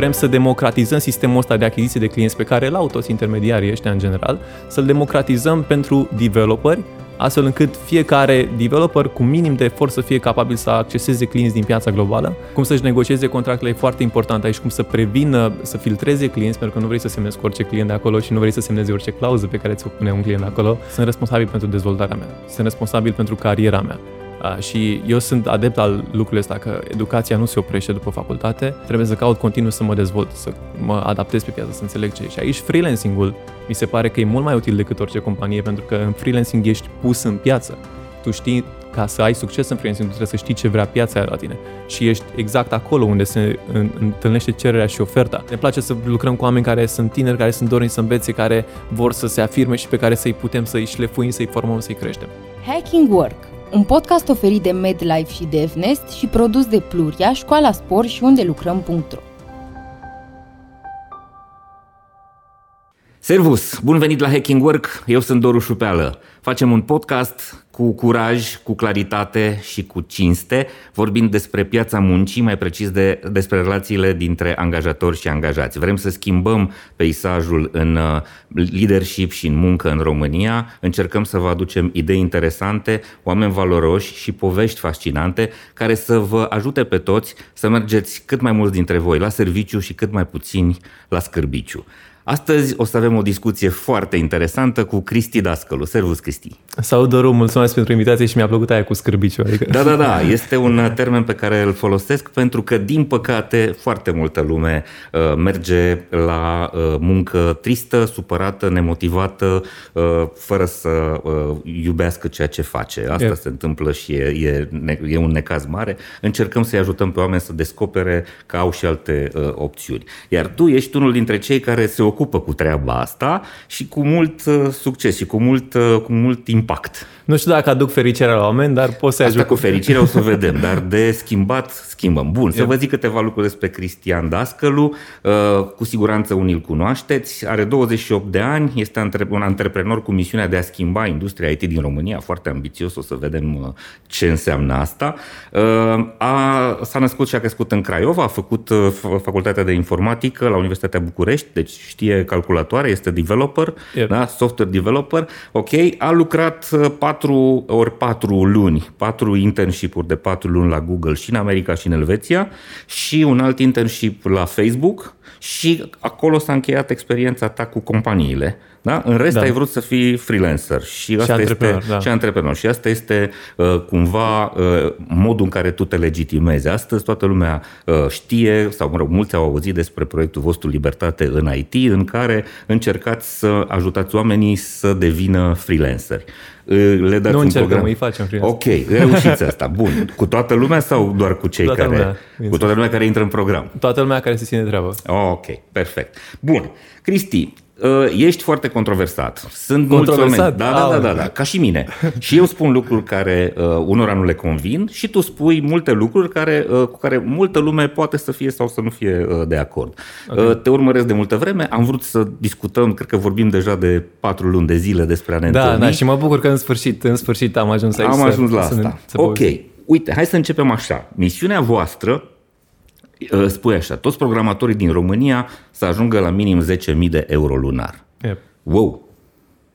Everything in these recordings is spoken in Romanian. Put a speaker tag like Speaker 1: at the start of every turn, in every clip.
Speaker 1: Vrem să democratizăm sistemul ăsta de achiziție de clienți pe care l-au toți intermediarii ăștia în general, să-l democratizăm pentru developeri, astfel încât fiecare developer cu minim de efort să fie capabil să acceseze clienți din piața globală, cum să-și negocieze contractele e foarte important aici, cum să prevină, să filtreze clienți, pentru că nu vrei să semnezi cu orice client de acolo și nu vrei să semnezi orice clauză pe care ți-o pune un client de acolo. Sunt responsabil pentru dezvoltarea mea, sunt responsabil pentru cariera mea. Uh, și eu sunt adept al lucrurilor ăsta, că educația nu se oprește după facultate, trebuie să caut continuu să mă dezvolt, să mă adaptez pe piață, să înțeleg ce e. Și aici freelancing-ul mi se pare că e mult mai util decât orice companie, pentru că în freelancing ești pus în piață. Tu știi ca să ai succes în freelancing, tu trebuie să știi ce vrea piața la tine și ești exact acolo unde se întâlnește cererea și oferta. Ne place să lucrăm cu oameni care sunt tineri, care sunt dorni să învețe, care vor să se afirme și pe care să-i putem să-i șlefuim, să-i formăm, să-i creștem.
Speaker 2: Hacking Work un podcast oferit de MedLife și DevNest și produs de Pluria, Școala Spor și unde lucrăm.ro.
Speaker 3: Servus! Bun venit la Hacking Work! Eu sunt Doru Șupeală. Facem un podcast cu curaj, cu claritate și cu cinste, vorbind despre piața muncii, mai precis de, despre relațiile dintre angajatori și angajați. Vrem să schimbăm peisajul în uh, leadership și în muncă în România, încercăm să vă aducem idei interesante, oameni valoroși și povești fascinante care să vă ajute pe toți să mergeți cât mai mulți dintre voi la serviciu și cât mai puțini la scârbiciu. Astăzi o să avem o discuție foarte interesantă cu Cristi Dascălu. Servus, Cristi!
Speaker 1: Salut, Doru, mulțumesc pentru invitație și mi-a plăcut aia cu scârbiciu. Adică...
Speaker 3: Da, da, da, este un termen pe care îl folosesc pentru că, din păcate, foarte multă lume uh, merge la uh, muncă tristă, supărată, nemotivată, uh, fără să uh, iubească ceea ce face. Asta yeah. se întâmplă și e, e, e un necaz mare. Încercăm să-i ajutăm pe oameni să descopere că au și alte uh, opțiuni. Iar tu ești unul dintre cei care se ocupă cu treaba asta și cu mult uh, succes și cu mult, uh, cu mult impact.
Speaker 1: Nu știu dacă aduc fericirea la oameni, dar pot să
Speaker 3: ajut. cu fericirea o să vedem, dar de schimbat schimbăm. Bun, să vă zic câteva lucruri despre Cristian Dascălu. Uh, cu siguranță unii îl cunoașteți. Are 28 de ani, este un antreprenor cu misiunea de a schimba industria IT din România, foarte ambițios, o să vedem ce înseamnă asta. A, s-a născut și a crescut în Craiova, a făcut facultatea de informatică la Universitatea București, deci știe calculatoare, este developer, yep. da? software developer, ok, a lucrat 4 uh, ori 4 luni, 4 internship-uri de 4 luni la Google și în America și în Elveția și un alt internship la Facebook și acolo s-a încheiat experiența ta cu companiile. Da? În rest da. ai vrut să fii freelancer și, asta și
Speaker 1: antreprenor.
Speaker 3: Este,
Speaker 1: da.
Speaker 3: și antreprenor. Și asta este uh, cumva uh, modul în care tu te legitimezi. Astăzi toată lumea uh, știe, sau mă rog, mulți au auzit despre proiectul vostru Libertate în IT, în care încercați să ajutați oamenii să devină freelanceri.
Speaker 1: Uh, le dați nu un încercăm, program. îi facem freelancer.
Speaker 3: Ok, reușiți asta. Bun. Cu toată lumea sau doar cu cei toată care... Lumea. Cu toată lumea care intră în program?
Speaker 1: Toată lumea care se ține treabă.
Speaker 3: Ok, perfect. Bun. Cristi, Uh, ești foarte controversat.
Speaker 1: Sunt controversat?
Speaker 3: Da, da, da, da, da, ca și mine. și eu spun lucruri care uh, unora nu le convin și tu spui multe lucruri care, uh, cu care multă lume poate să fie sau să nu fie uh, de acord. Okay. Uh, te urmăresc de multă vreme, am vrut să discutăm, cred că vorbim deja de patru luni de zile despre a ne
Speaker 1: Da, întâlni. da, și mă bucur că în sfârșit, în sfârșit am ajuns aici.
Speaker 3: Am ajuns la să, asta. Să, să ok, uite, hai să începem așa. Misiunea voastră uh, spune așa, toți programatorii din România să ajungă la minim 10.000 de euro lunar. Yep. Wow!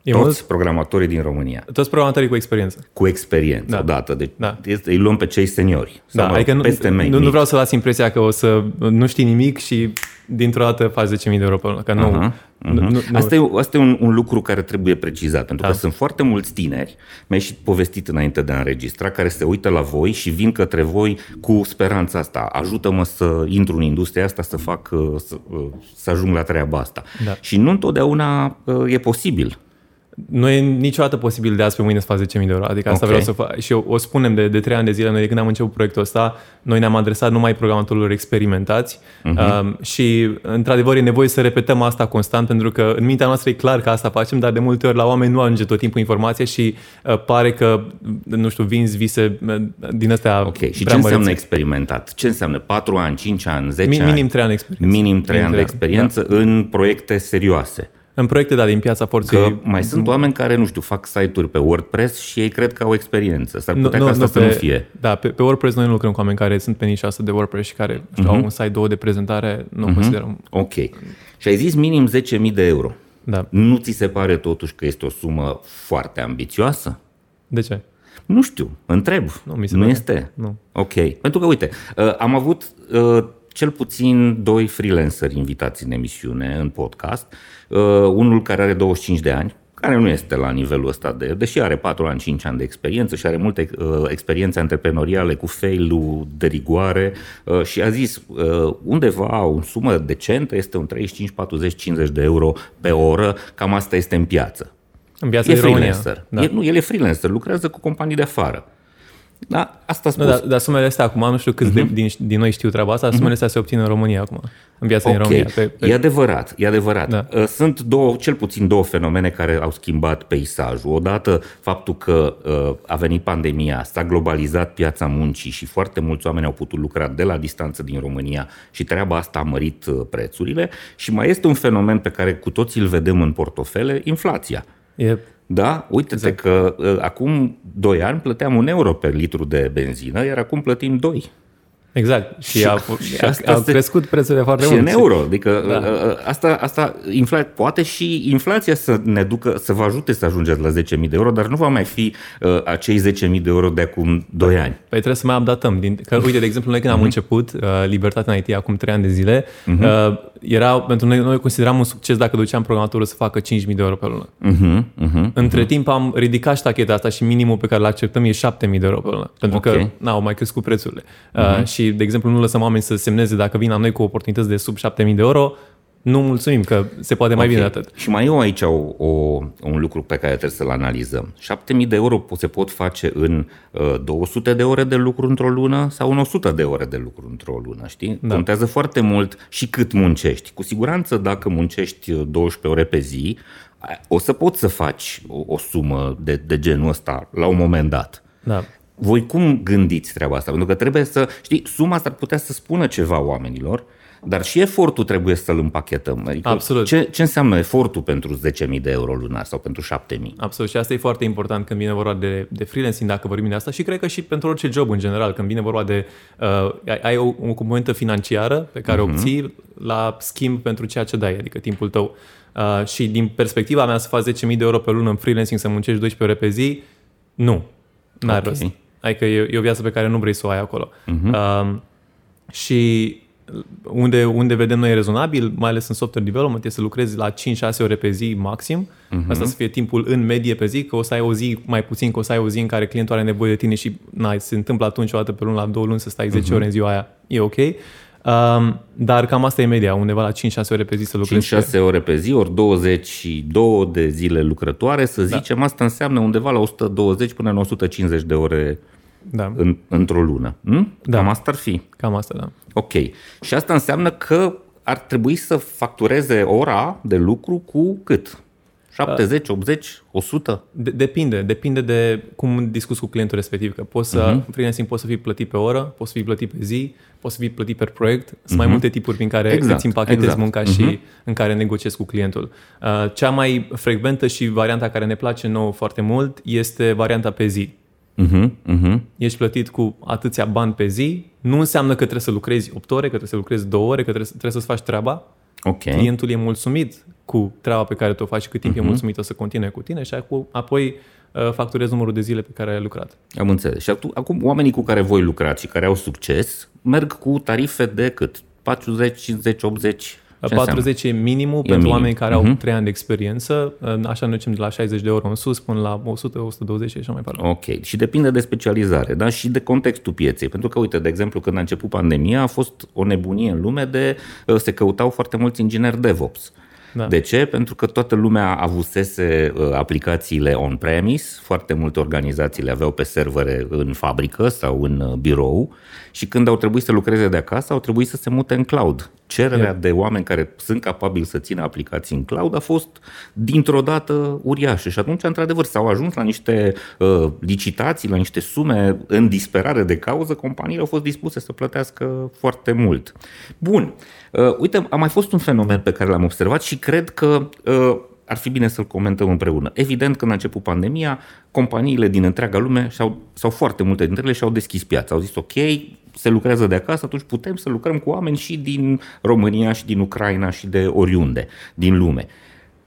Speaker 3: E toți mult? programatorii din România.
Speaker 1: Toți programatorii cu experiență.
Speaker 3: Cu experiență, da. odată. Deci da. îi luăm pe cei seniori.
Speaker 1: Da, sau adică peste nu, nu, nu vreau să las impresia că o să nu știi nimic și dintr-o dată faci 10.000 de euro pe lună. Că nu, uh-huh.
Speaker 3: Uh-huh. Nu, nu, asta e, asta e un, un lucru care trebuie precizat, pentru da. că sunt foarte mulți tineri, mi-ai și povestit înainte de a înregistra, care se uită la voi și vin către voi cu speranța asta. Ajută-mă să intru în industria asta, să fac, să, să ajung la treaba asta. Da. Și nu întotdeauna e posibil
Speaker 1: nu e niciodată posibil de azi pe mâine să faci 10.000 de euro. Adică asta okay. vreau să fac. Și eu, o spunem de, de 3 ani de zile, noi de când am început proiectul ăsta, noi ne-am adresat numai programatorilor experimentați uh-huh. um, și, într-adevăr, e nevoie să repetăm asta constant, pentru că în mintea noastră e clar că asta facem, dar de multe ori la oameni nu ajunge tot timpul informația și uh, pare că, nu știu, vinzi vise uh, din astea
Speaker 3: Ok, și ce înseamnă mărețe. experimentat? Ce înseamnă 4 ani, 5 ani, 10
Speaker 1: Min, ani? Minim 3 ani experiență.
Speaker 3: Minim 3 ani de experiență da. în proiecte serioase.
Speaker 1: În proiecte, da, din piața forței.
Speaker 3: Că mai sunt oameni care, nu știu, fac site-uri pe WordPress și ei cred că au experiență. S-ar putea nu, ca asta nu, să
Speaker 1: pe,
Speaker 3: nu fie.
Speaker 1: Da, pe, pe WordPress noi nu lucrăm cu oameni care sunt pe nișa asta de WordPress și care știu, uh-huh. au un site, două de prezentare, nu uh-huh. considerăm.
Speaker 3: Ok. Și ai zis minim 10.000 de euro.
Speaker 1: Da.
Speaker 3: Nu ți se pare totuși că este o sumă foarte ambițioasă?
Speaker 1: De ce?
Speaker 3: Nu știu, întreb.
Speaker 1: Nu, mi se
Speaker 3: nu
Speaker 1: pare.
Speaker 3: este?
Speaker 1: Nu.
Speaker 3: Ok. Pentru că, uite, uh, am avut uh, cel puțin doi freelanceri invitați în emisiune, în podcast. Uh, unul care are 25 de ani, care nu este la nivelul ăsta de, deși are 4 ani, 5 ani de experiență și are multe uh, experiențe antreprenoriale cu fail de rigoare uh, și a zis uh, undeva o sumă decentă este un 35, 40, 50 de euro pe oră, cam asta este în piață.
Speaker 1: În piața
Speaker 3: E
Speaker 1: din România.
Speaker 3: freelancer.
Speaker 1: Da.
Speaker 3: E, nu, el e freelancer, lucrează cu companii de afară. Da, asta a spus.
Speaker 1: Nu, dar, dar sumele astea acum, nu știu câți uh-huh. de, din, din noi știu treaba asta, sumele astea se obțin în România acum, în piața din
Speaker 3: Ok,
Speaker 1: România. Pe, pe,
Speaker 3: e adevărat, e adevărat.
Speaker 1: Da.
Speaker 3: Uh, Sunt două, cel puțin două fenomene care au schimbat peisajul. Odată faptul că uh, a venit pandemia, s-a globalizat piața muncii și foarte mulți oameni au putut lucra de la distanță din România și treaba asta a mărit uh, prețurile. Și mai este un fenomen pe care cu toții îl vedem în portofele, inflația.
Speaker 1: E,
Speaker 3: Da? Uite-te
Speaker 1: Exact.
Speaker 3: că uh, acum 2 ani plăteam un euro pe litru de benzină, iar acum plătim 2.
Speaker 1: Exact. Și,
Speaker 3: Și-
Speaker 1: a,
Speaker 3: și
Speaker 1: a,
Speaker 3: asta
Speaker 1: au
Speaker 3: se-
Speaker 1: crescut prețurile foarte
Speaker 3: și
Speaker 1: mult.
Speaker 3: în euro. Adică
Speaker 1: Da.
Speaker 3: da. asta, asta infla, poate și inflația să ne ducă, să vă ajute să ajungeți la 10.000 de euro, dar nu va mai fi uh, acei 10.000 de euro de acum 2 ani.
Speaker 1: Păi trebuie să mai updatăm. Din, că, uite, de exemplu, noi când am
Speaker 3: Mhm.
Speaker 1: început uh, Libertatea în IT acum 3 ani de zile, uh, era, pentru noi, noi consideram un succes dacă duceam programatorul să facă 5.000 de euro pe lună.
Speaker 3: Uh-huh, uh-huh.
Speaker 1: Între timp am ridicat ștacheta asta și minimul pe care îl acceptăm e 7.000 de euro pe lună. Pentru
Speaker 3: Ok.
Speaker 1: că na, au mai crescut prețurile. Uh, și, de exemplu, nu lăsăm oameni să semneze dacă vin la noi cu oportunități de sub 7.000 de euro, nu mulțumim că se poate mai
Speaker 3: Ok.
Speaker 1: bine de atât.
Speaker 3: Și mai e aici o, o, un lucru pe care trebuie să-l analizăm. 7.000 de euro po- se pot face în uh, 200 de ore de lucru într-o lună sau în 100 de ore de lucru într-o lună, știi?
Speaker 1: Da.
Speaker 3: Contează foarte mult și cât muncești. Cu siguranță dacă muncești uh, 12 ore pe zi, a- o să poți să faci o, o sumă de, de genul ăsta la un moment dat.
Speaker 1: Da.
Speaker 3: Voi cum gândiți treaba asta? Pentru că trebuie să, știi, suma asta ar putea să spună ceva oamenilor, dar și efortul trebuie să-l împachetăm. Adică
Speaker 1: Absolut.
Speaker 3: Ce, ce înseamnă efortul pentru 10.000 de euro lunar sau pentru 7.000?
Speaker 1: Absolut. Și asta e foarte important când vine vorba de, de freelancing, dacă vorbim de asta și cred că și pentru orice job în general, când vine vorba de uh, ai- ai o, o componentă financiară pe care uh-huh. o obții la schimb pentru ceea ce dai, adică timpul tău. Uh, și din perspectiva mea să faci 10.000 de euro pe lună în freelancing, să muncești 12 ore pe zi, nu. N-are
Speaker 3: Ok.
Speaker 1: rost. Adică e, e o viață pe care nu vrei să o ai acolo. Uh-huh. Uh, și unde, unde vedem noi rezonabil, mai ales în software development, este să lucrezi la 5-6 ore pe zi maxim. Uh-huh. Asta să fie timpul în medie pe zi, că o să ai o zi mai puțin, că o să ai o zi în care clientul are nevoie de tine și na, se întâmplă atunci o dată pe lună, la două luni să stai 10 ore în ziua aia. E ok. Um, dar cam asta e media, undeva la 5-6 ore pe zi să lucrezi.
Speaker 3: 5-6 ore pe zi, ori 22 de zile lucrătoare, să zicem, asta înseamnă undeva la 120 până la 150 de ore
Speaker 1: Da,
Speaker 3: în, într-o lună. Hm?
Speaker 1: Da.
Speaker 3: Cam asta ar fi.
Speaker 1: cam asta, da.
Speaker 3: Ok. Și asta înseamnă că ar trebui să factureze ora de lucru cu cât? 70, 80, 100?
Speaker 1: De- depinde, depinde de cum discuți cu clientul respectiv, că poți să, uh-huh. freelancing poți să fii plătit pe oră, poți să fii plătit pe zi, poți să fii plătit per proiect. Sunt uh-huh. mai multe tipuri prin care
Speaker 3: Exact,
Speaker 1: îți împachetezi
Speaker 3: exact.
Speaker 1: munca și în care negociezi cu clientul. Uh, Cea mai frecventă și varianta care ne place nouă foarte mult este varianta pe zi.
Speaker 3: Uh-huh, uh-huh.
Speaker 1: Ești plătit cu atâția bani pe zi, nu înseamnă că trebuie să lucrezi 8 ore, că trebuie să lucrezi 2 ore, că trebuie, să- trebuie să-ți faci treaba.
Speaker 3: Ok.
Speaker 1: Clientul e mulțumit cu treaba pe care tu o faci și cât timp
Speaker 3: Mhm.
Speaker 1: uh-huh. e mulțumit o să continue cu tine și acu- apoi uh, facturezi numărul de zile pe care ai lucrat.
Speaker 3: Am înțeles. Și acum, acum oamenii cu care voi lucrați și care au succes merg cu tarife de cât? 40, 50, 80? Ce
Speaker 1: 40 e minimul pentru
Speaker 3: minim.
Speaker 1: oameni care au
Speaker 3: Mhm.
Speaker 1: 3 ani de experiență, uh, așa ne ducem de la 60 de euro în sus până la 100, 120 și așa mai departe.
Speaker 3: Ok. Și depinde de specializare, da? Și de contextul pieței. Pentru că, uite, de exemplu, când a început pandemia, a fost o nebunie în lume de uh, se căutau foarte mulți ingineri DevOps.
Speaker 1: Da.
Speaker 3: De ce? Pentru că toată lumea avusese uh, aplicațiile on-premise, foarte multe organizații le aveau pe servere în fabrică sau în uh, birou și când au trebuit să lucreze de acasă, au trebuit să se mute în cloud. Cererea de oameni care sunt capabili să țină aplicații în cloud a fost dintr-o dată uriașă și atunci, într-adevăr, s-au ajuns la niște uh, licitații, la niște sume în disperare de cauză, companiile au fost dispuse să plătească foarte mult. Bun, uh, uite, a mai fost un fenomen pe care l-am observat și cred că uh, ar fi bine să-l comentăm împreună. Evident, când a început pandemia, companiile din întreaga lume și-au, sau foarte multe dintre ele și-au deschis piața. Au zis, ok, se lucrează de acasă, atunci putem să lucrăm cu oameni și din România și din Ucraina și de oriunde din lume.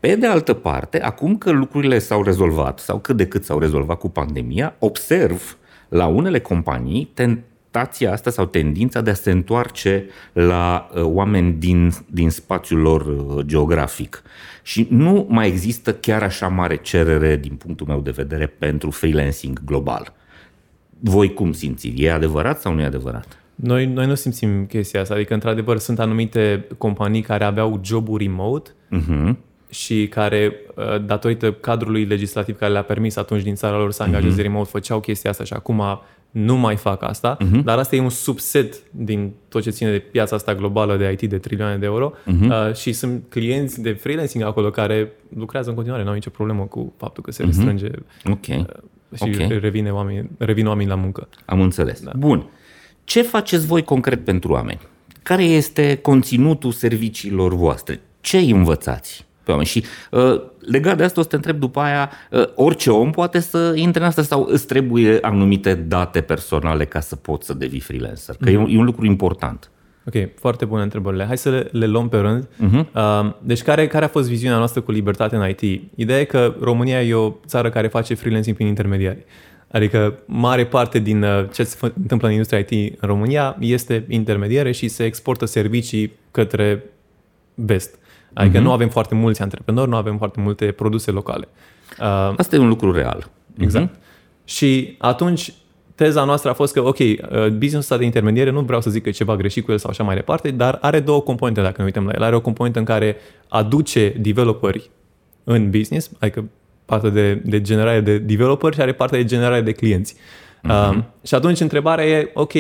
Speaker 3: Pe de altă parte, acum că lucrurile s-au rezolvat sau cât de cât s-au rezolvat cu pandemia, observ la unele companii tentația asta sau tendința de a se întoarce la uh, oameni din, din spațiul lor uh, geografic. Și nu mai există chiar așa mare cerere, din punctul meu de vedere, pentru freelancing global. Voi cum simțiți? E adevărat sau nu e adevărat?
Speaker 1: Noi, noi nu simțim chestia asta, adică într-adevăr sunt anumite companii care aveau joburi remote uh-huh. și care, uh, datorită cadrului legislativ care le-a permis atunci din țara lor să angajeze uh-huh. remote, făceau chestia asta și acum nu mai fac asta, uh-huh. dar asta e un subset din tot ce ține de piața asta globală de IT de trilioane de euro uh-huh. uh, și sunt clienți de freelancing acolo care lucrează în continuare, nu au nicio problemă cu faptul că se restrânge uh-huh. okay. Uh, și okay. revine oameni, revin oamenii la muncă.
Speaker 3: Am înțeles. Da. Bun. Ce faceți voi concret pentru oameni? Care este conținutul serviciilor voastre? Ce îi învățați? pe oameni. Și uh, legat de asta o să te întreb după aia, uh, orice om poate să intre în asta sau îți trebuie anumite date personale ca să poți să devii freelancer? Că mm-hmm. e, un, e un lucru important.
Speaker 1: Ok, foarte bune întrebările. Hai să le, le luăm pe rând. Uh-huh. Uh, deci care, care a fost viziunea noastră cu libertate în IT? Ideea e că România e o țară care face freelancing prin intermediari. Adică mare parte din uh, ce se întâmplă în industria IT în România este intermediare și se exportă servicii către vest. Adică uh-huh. nu avem foarte mulți antreprenori, nu avem foarte multe produse locale.
Speaker 3: Uh, Asta e un lucru real.
Speaker 1: Exact. Uh-huh. Și atunci teza noastră a fost că, ok, uh, businessul ăsta de intermediere, nu vreau să zic că e ceva greșit cu el sau așa mai departe, dar are două componente dacă ne uităm la el. Are o componentă în care aduce developeri în business, adică partea de, de generare de developeri și are partea de generare de clienți. Uh-huh. Uh, și atunci întrebarea e, ok,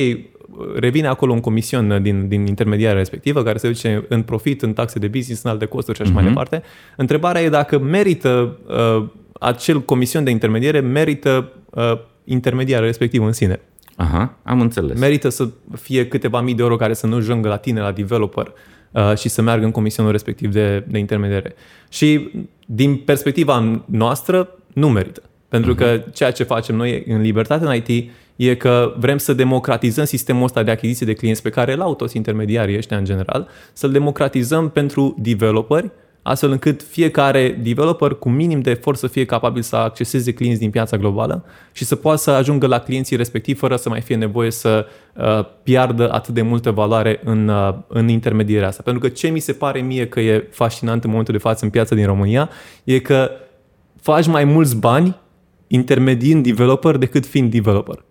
Speaker 1: revine acolo un comision din, din intermediarea respectivă, care se duce în profit, în taxe de business, în alte costuri și așa uh-huh. mai mhm. departe. Întrebarea e dacă merită uh, acel comision de intermediere, merită uh, intermediarul respectiv în sine.
Speaker 3: Aha, am înțeles.
Speaker 1: Merită să fie câteva mii de euro care să nu ajungă la tine, la developer, uh, și să meargă în comisionul respectiv de, de intermediere. Și din perspectiva noastră, nu merită. Pentru uh-huh. că ceea ce facem noi în libertate în IT e că vrem să democratizăm sistemul ăsta de achiziție de clienți pe care îl au toți intermediarii ăștia în general, să-l democratizăm pentru developeri, astfel încât fiecare developer cu minim de efort să fie capabil să acceseze clienți din piața globală și să poată să ajungă la clienții respectivi fără să mai fie nevoie să uh, piardă atât de multă valoare în, uh, în intermedierea asta. Pentru că ce mi se pare mie că e fascinant în momentul de față în piața din România e că faci mai mulți bani intermediind developer decât fiind developer.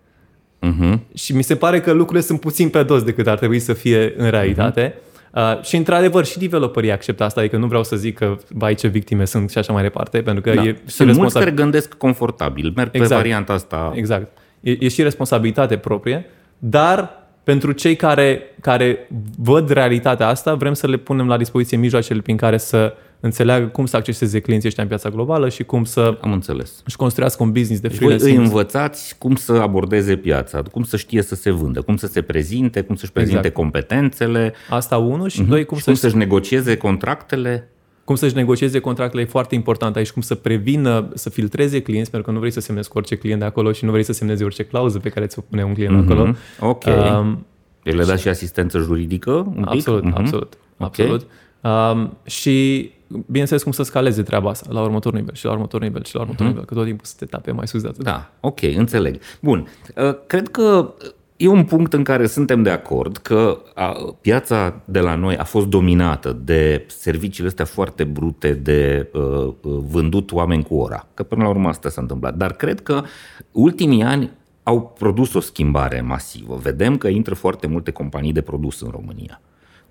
Speaker 1: Uh-huh. Și mi se pare că lucrurile sunt puțin pe dos decât ar trebui să fie în realitate. Uh-huh. Uh, și într-adevăr și developerii acceptă asta, adică nu vreau să zic că vai ce victime sunt și așa mai departe, pentru că da. e
Speaker 3: și Sunt mulți care gândesc confortabil, merg exact. pe varianta asta.
Speaker 1: Exact. E, e și responsabilitate proprie, dar pentru cei care, care văd realitatea asta, vrem să le punem la dispoziție mijloacele prin care să înțeleagă cum să acceseze clienții ăștia în piața globală și cum să
Speaker 3: Am înțeles.
Speaker 1: își construiască un business de
Speaker 3: deci
Speaker 1: freelancing.
Speaker 3: Voi îi învățați cum să abordeze piața, cum să știe să se vândă, cum să se prezinte, cum să-și prezinte exact. competențele.
Speaker 1: Asta unul și uh-huh. doi, cum,
Speaker 3: și să cum să-și negocieze contractele
Speaker 1: cum să-și negocieze contractele e foarte important aici, cum să prevină, să filtreze clienți, pentru că nu vrei să semnezi cu orice client de acolo și nu vrei să semnezi orice clauză pe care ți-o pune un client mm-hmm. acolo.
Speaker 3: Ok. Um, deci le dați și asistență juridică un pic?
Speaker 1: Absolut, mm-hmm. absolut. Okay. absolut. Um, și bineînțeles cum să scaleze treaba asta la următorul nivel și la următorul nivel și la următorul mm-hmm. nivel, că tot timpul să te tape mai sus de atât.
Speaker 3: Da, ok, înțeleg. Bun, uh, cred că e un punct în care suntem de acord că a, piața de la noi a fost dominată de serviciile astea foarte brute de uh, uh, vândut oameni cu ora. Că până la urmă asta s-a întâmplat. Dar cred că ultimii ani au produs o schimbare masivă. Vedem că intră foarte multe companii de produs în România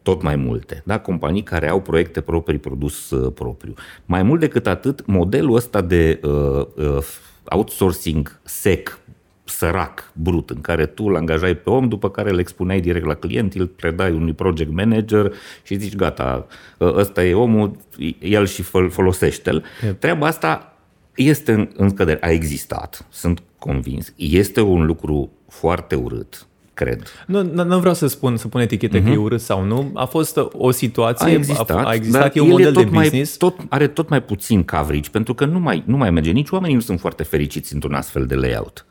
Speaker 3: tot mai multe, da? companii care au proiecte proprii, produs uh, propriu. Mai mult decât atât, modelul ăsta de uh, uh, outsourcing sec sărac, brut, în care tu îl angajai pe om, după care îl expuneai direct la client, îl predai unui project manager și zici, gata, ăsta e omul, el și folosește-l. Yep. Treaba asta este în, în scădere, a existat, sunt convins. Este un lucru foarte urât, cred.
Speaker 1: Nu, nu vreau să spun, să pun etichete uh-huh. că e mhm. urât sau nu. A fost o situație, a existat, a, a existat e un model de business.
Speaker 3: Mai, tot, are tot mai puțin coverage, pentru că nu mai, nu mai merge. Nici oamenii nu sunt foarte fericiți într-un astfel de layout.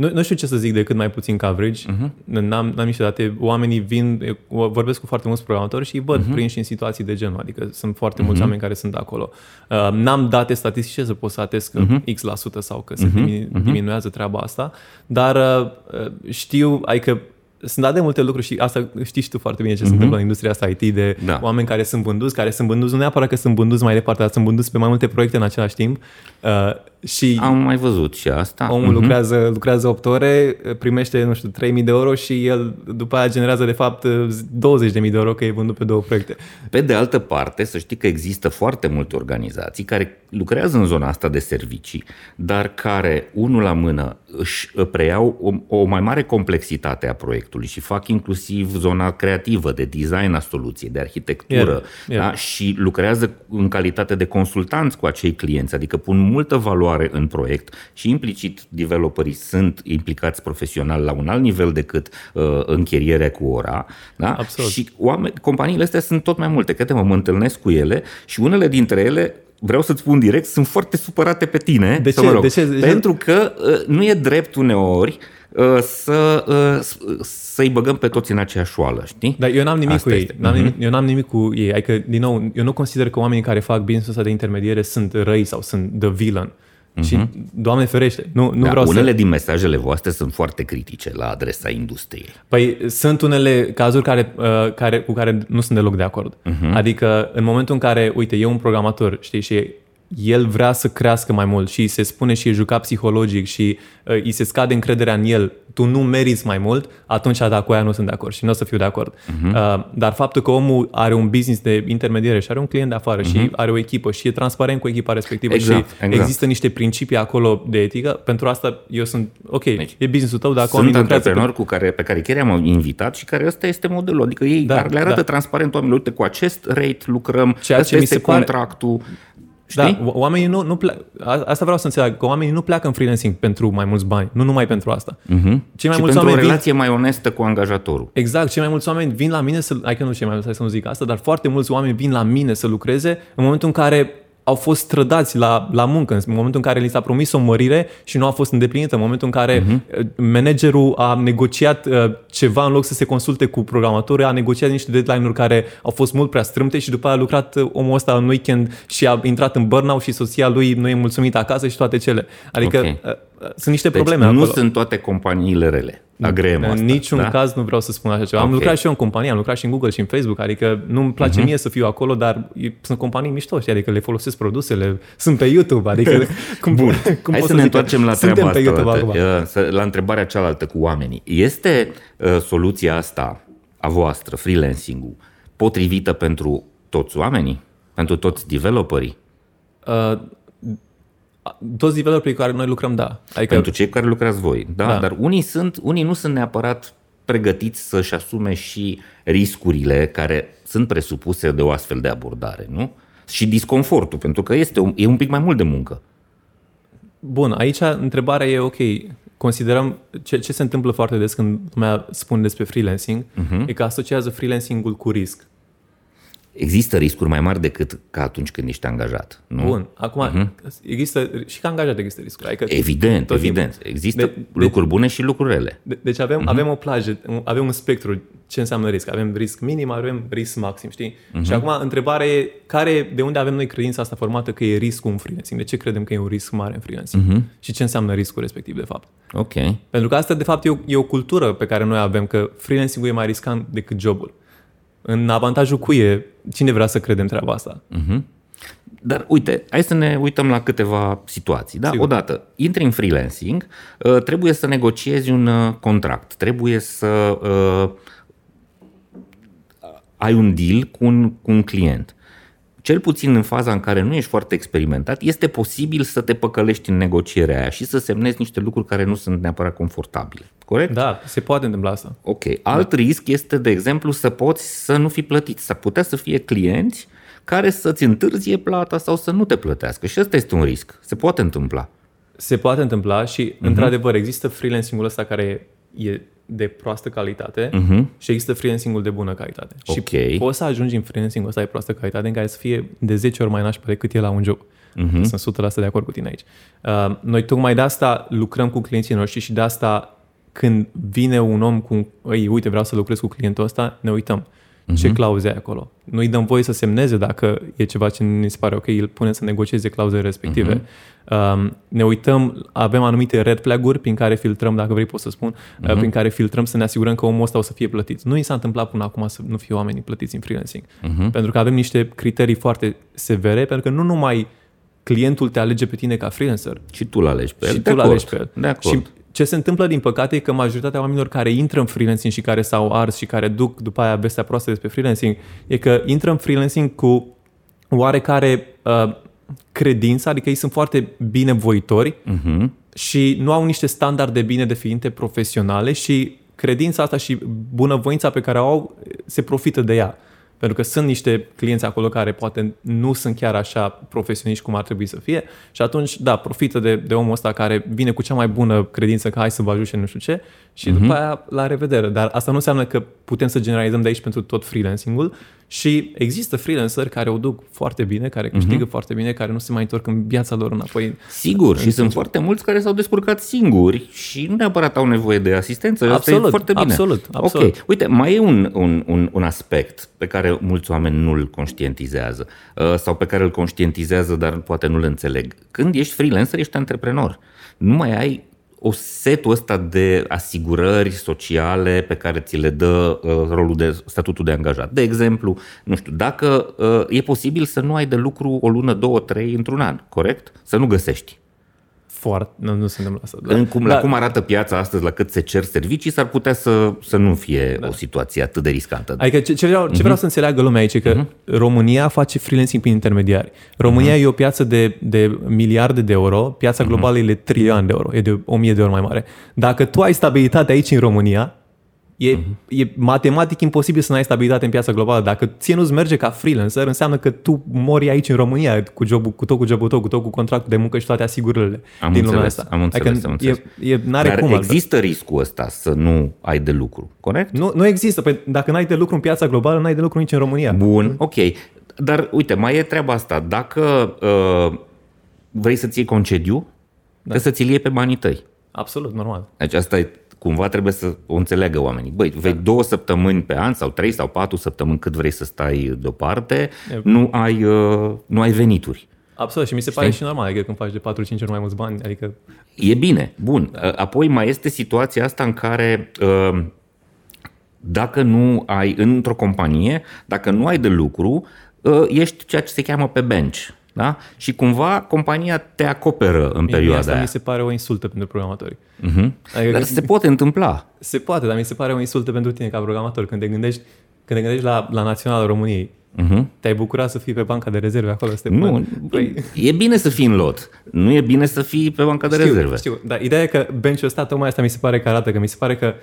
Speaker 1: Nu, nu știu ce să zic decât mai puțin coverage. Uh-huh. N-am, n-am niște date. Oamenii vin, vorbesc cu foarte mulți programatori și îi văd uh-huh. prinși în situații de genul. Adică sunt foarte uh-huh. mulți oameni care sunt acolo. Uh, n-am date statistice să pot să atest că uh-huh. X% la sută sau că se uh-huh. diminuează treaba asta, dar uh, știu, adică sunt dat de multe lucruri și asta știi și tu foarte bine ce uh-huh. se întâmplă în industria asta IT de da. oameni care sunt vânduți, care sunt vânduți, nu neapărat că sunt vânduți mai departe, dar sunt vânduți pe mai multe proiecte în același timp. Uh, și
Speaker 3: Am mai văzut și asta.
Speaker 1: Omul uh-huh. lucrează, lucrează 8 ore, primește, nu știu, 3.000 de euro și el după aia generează de fapt 20.000 de euro că e vândut pe două proiecte.
Speaker 3: Pe de altă parte, să știi că există foarte multe organizații care lucrează în zona asta de servicii, dar care, unul la mână, își preiau o, o mai mare complexitate a proiectului și fac inclusiv zona creativă, de design a soluției, de arhitectură yeah, yeah. Da? și lucrează în calitate de consultanți cu acei clienți, adică pun multă valoare în proiect și implicit developerii sunt implicați profesional la un alt nivel decât uh, închirierea cu ora. Da?
Speaker 1: Absolut.
Speaker 3: Și oameni, companiile astea sunt tot mai multe, că mă întâlnesc cu ele și unele dintre ele vreau să-ți spun direct, sunt foarte supărate pe tine.
Speaker 1: De ce? Mă rog, de ce?
Speaker 3: Pentru că uh, nu e drept uneori uh, să, uh, să-i băgăm pe toți în aceeași oală, știi?
Speaker 1: Dar eu n-am nimic Asta cu ei. N-am uh-huh. nimic, eu n-am nimic cu ei. Adică, din nou, eu nu consider că oamenii care fac business ăsta de intermediere sunt răi sau sunt the villain. Uh-huh. Și, Doamne ferește, nu, nu
Speaker 3: da,
Speaker 1: vreau
Speaker 3: unele
Speaker 1: să...
Speaker 3: din mesajele voastre sunt foarte critice la adresa industriei.
Speaker 1: Păi sunt unele cazuri care, uh, care, cu care nu sunt deloc de acord. Uh-huh. Adică în momentul în care, uite, e un programator, știi, și el vrea să crească mai mult și se spune și e jucat psihologic și uh, îi se scade încrederea în el, tu nu meriți mai mult, atunci da, cu aia nu sunt de acord și nu o să fiu de acord. Uh-huh. Uh, dar faptul că omul are un business de intermediere și are un client de afară uh-huh. și mhm. are o echipă și e transparent cu echipa respectivă exact, și exact. există niște principii acolo de etică, pentru asta eu sunt, ok, deci, e businessul tău, dacă
Speaker 3: Sunt antreprenori pe... cu care, pe care chiar am invitat și care ăsta este modelul, adică ei da, le arată da. transparent oamenilor, uite, cu acest rate lucrăm, Ceea ce mi se contractul. Pare
Speaker 1: da, Știi? Da, oamenii nu, nu ple- asta vreau să înțeleg, că oamenii nu pleacă în freelancing pentru mai mulți bani, nu numai pentru asta. Uh-huh.
Speaker 3: Cei mai și mulți pentru oameni o relație vin... mai onestă cu angajatorul.
Speaker 1: Exact, cei mai mulți oameni vin la mine să, adică nu cei mai mulți, să nu zic asta, dar foarte mulți oameni vin la mine să lucreze în momentul în care au fost strădați la, la muncă, în momentul în care li s-a promis o mărire și nu a fost îndeplinită, în momentul în care uh-huh. managerul a negociat uh, ceva în loc să se consulte cu programatorul, a negociat niște deadline-uri care au fost mult prea strâmte și după aia a lucrat uh, omul ăsta în weekend și a intrat în burnout și soția lui nu e mulțumită acasă și toate cele. Adică okay. Uh, sunt niște deci probleme
Speaker 3: nu
Speaker 1: acolo.
Speaker 3: sunt toate companiile rele. Agreem
Speaker 1: În
Speaker 3: asta,
Speaker 1: niciun
Speaker 3: da?
Speaker 1: caz nu vreau să spun așa ceva. Okay. Am lucrat și eu în companie, am lucrat și în Google și în Facebook, adică nu-mi place uh-huh. mie să fiu acolo, dar sunt companii mișto, știi? adică le folosesc produsele, sunt pe YouTube, adică cum,
Speaker 3: Bun. cum Hai să ne întoarcem la treaba asta, pe YouTube acum. la întrebarea cealaltă cu oamenii. Este uh, soluția asta a voastră, freelancing-ul, potrivită pentru toți oamenii? Pentru toți developerii? Uh,
Speaker 1: toți developerii cu care noi lucrăm, da.
Speaker 3: Adică... Pentru cei care lucrați voi, da? da. Dar unii, sunt, unii nu sunt neapărat pregătiți să-și asume și riscurile care sunt presupuse de o astfel de abordare, nu? Și disconfortul, pentru că este un, e un pic mai mult de muncă.
Speaker 1: Bun, aici întrebarea e ok. Considerăm ce, ce se întâmplă foarte des când lumea spune despre freelancing, uh-huh. e că asociază freelancing-ul cu risc
Speaker 3: există riscuri mai mari decât ca atunci când ești angajat. Nu?
Speaker 1: Bun, acum uh-huh. există și ca angajat există riscuri.
Speaker 3: Adică evident, evident. Timpul. Există de, lucruri bune și lucruri rele.
Speaker 1: De, deci avem, uh-huh. avem o plajă, avem un spectru ce înseamnă risc. Avem risc minim, avem risc maxim, știi? Uh-huh. Și acum întrebarea e care, de unde avem noi credința asta formată că e riscul în freelancing? De ce credem că e un risc mare în freelancing? Uh-huh. Și ce înseamnă riscul respectiv, de fapt?
Speaker 3: Ok.
Speaker 1: Pentru că asta, de fapt, e o, e o cultură pe care noi avem, că freelancing-ul e mai riscant decât jobul. În avantajul cui e? Cine vrea să credem treaba asta? Uh-huh.
Speaker 3: Dar uite, hai să ne uităm la câteva situații. Da? Odată, intri în freelancing, uh, trebuie să negociezi un uh, contract, trebuie să uh, ai un deal cu un, cu un client. Cel puțin în faza în care nu ești foarte experimentat, este posibil să te păcălești în negocierea aia și să semnezi niște lucruri care nu sunt neapărat confortabile. Corect?
Speaker 1: Da, se poate întâmpla asta.
Speaker 3: Ok. Alt da. risc este, de exemplu, să poți să nu fii plătit. S-ar putea să fie clienți care să-ți întârzie plata sau să nu te plătească. Și ăsta este un risc. Se poate întâmpla.
Speaker 1: Se poate întâmpla și, uh-huh. într-adevăr, există freelancing-ul ăsta care e de proastă calitate uh-huh. și există freelancing-ul de bună calitate.
Speaker 3: Okay.
Speaker 1: Și poți să ajungi în freelancing-ul ăsta de proastă calitate în care să fie de 10 ori mai nașpa decât e la un job. Uh-huh. Sunt 100% de acord cu tine aici. Uh, noi tocmai de asta lucrăm cu clienții noștri și de asta când vine un om cu, ei, uite, vreau să lucrez cu clientul ăsta, ne uităm. Uh-huh. Ce clauze ai acolo? Nu-i dăm voie să semneze dacă e ceva ce ne se pare ok, îl punem să negocieze clauzele respective. Uh-huh. Um, ne uităm, avem anumite red flag-uri prin care filtrăm, dacă vrei pot să spun, uh-huh. prin care filtrăm să ne asigurăm că omul ăsta o să fie plătit. Nu i s-a întâmplat până acum să nu fie oamenii plătiți în freelancing. Uh-huh. Pentru că avem niște criterii foarte severe, pentru că nu numai clientul te alege pe tine ca freelancer.
Speaker 3: Și tu l alegi pe el.
Speaker 1: Și tu l alegi pe el.
Speaker 3: De acord.
Speaker 1: Și ce se întâmplă, din păcate, e că majoritatea oamenilor care intră în freelancing și care s-au ars și care duc după aia vestea proastă despre freelancing, e că intră în freelancing cu oarecare uh, credință, adică ei sunt foarte binevoitori uh-huh. și nu au niște standarde bine definite profesionale și credința asta și bunăvoința pe care o au se profită de ea. Pentru că sunt niște clienți acolo care poate nu sunt chiar așa profesioniști cum ar trebui să fie și atunci, da, profită de, de omul ăsta care vine cu cea mai bună credință că hai să vă ajute nu știu ce și uh-huh. după aia la revedere. Dar asta nu înseamnă că putem să generalizăm de aici pentru tot freelancing-ul și există freelanceri care o duc foarte bine, care mhm. câștigă uh-huh. foarte bine, care nu se mai întorc în viața lor înapoi.
Speaker 3: Sigur, în și sunt foarte mulți care s-au descurcat singuri și nu neapărat au nevoie de asistență.
Speaker 1: Absolut,
Speaker 3: Asta e foarte bine.
Speaker 1: absolut, absolut.
Speaker 3: Ok, uite, mai e un, un, un, un aspect pe care mulți oameni nu-l conștientizează uh, sau pe care îl conștientizează, dar poate nu-l înțeleg. Când ești freelancer, ești antreprenor. Nu mai ai o setul ăsta de asigurări sociale pe care ți le dă uh, rolul de statutul de angajat. De exemplu, nu știu, dacă uh, e posibil să nu ai de lucru o lună, două, trei într-un an, corect? Să nu găsești
Speaker 1: foarte, nu, nu se întâmplă asta.
Speaker 3: Da. În cum, da. La cum arată piața astăzi, la cât se cer servicii, s-ar putea să, să nu fie da. o situație atât de riscantă.
Speaker 1: Adică ce, ce, vreau, uh-huh. ce vreau mhm. să înțeleagă lumea aici e că uh-huh. România face freelancing prin intermediari. România uh-huh. e o piață de, de miliarde de euro, piața globală uh-huh. e de trilioane de euro, e de o mie de ori mai mare. Dacă tu ai stabilitate aici în România, E, uh-huh. e matematic imposibil să nu ai stabilitate în piața globală. Dacă ție nu-ți merge ca freelancer, înseamnă că tu mori aici în România cu, jobul, cu tot cu jobul tău, cu tot cu contractul de muncă și toate asigurările
Speaker 3: am
Speaker 1: din
Speaker 3: lumea
Speaker 1: asta.
Speaker 3: Am înțeles, adică am înțeles.
Speaker 1: E, e, n-are
Speaker 3: Dar
Speaker 1: cum
Speaker 3: există altă. riscul ăsta să nu ai de lucru, corect?
Speaker 1: Nu, nu există. Păi dacă n-ai de lucru în piața globală, n-ai de lucru nici în România.
Speaker 3: Bun, ok. Dar uite, mai e treaba asta. Dacă uh, vrei să-ți iei concediu, da. trebuie să ți-l iei pe banii tăi.
Speaker 1: Absolut, normal.
Speaker 3: Deci asta e cumva trebuie să o înțeleagă oamenii. Băi, vei da. două săptămâni pe an sau trei sau patru săptămâni cât vrei să stai deoparte, e... nu ai, uh, nu ai venituri.
Speaker 1: Absolut și mi se Știi? pare și normal, adică când faci de 4-5 ori mai mulți bani, adică...
Speaker 3: E bine, bun. Da. Apoi mai este situația asta în care uh, dacă nu ai, într-o companie, dacă nu ai de lucru, uh, ești ceea ce se cheamă pe bench. Da? Și cumva compania te acoperă în Mie, perioada asta aia.
Speaker 1: mi se pare o insultă pentru programatori.
Speaker 3: Uh-huh. Adică dar se poate întâmpla.
Speaker 1: Se poate, dar mi se pare o insultă pentru tine ca programator. Când te gândești, când te gândești la, la Naționalul României, uh-huh. te-ai bucurat să fii pe banca de rezerve acolo? Să te
Speaker 3: nu, păi... e bine să fii în lot. Nu e bine să fii pe banca de
Speaker 1: știu,
Speaker 3: rezerve.
Speaker 1: Știu, dar ideea e că bench-ul ăsta, tocmai asta mi se pare că arată, că mi se pare că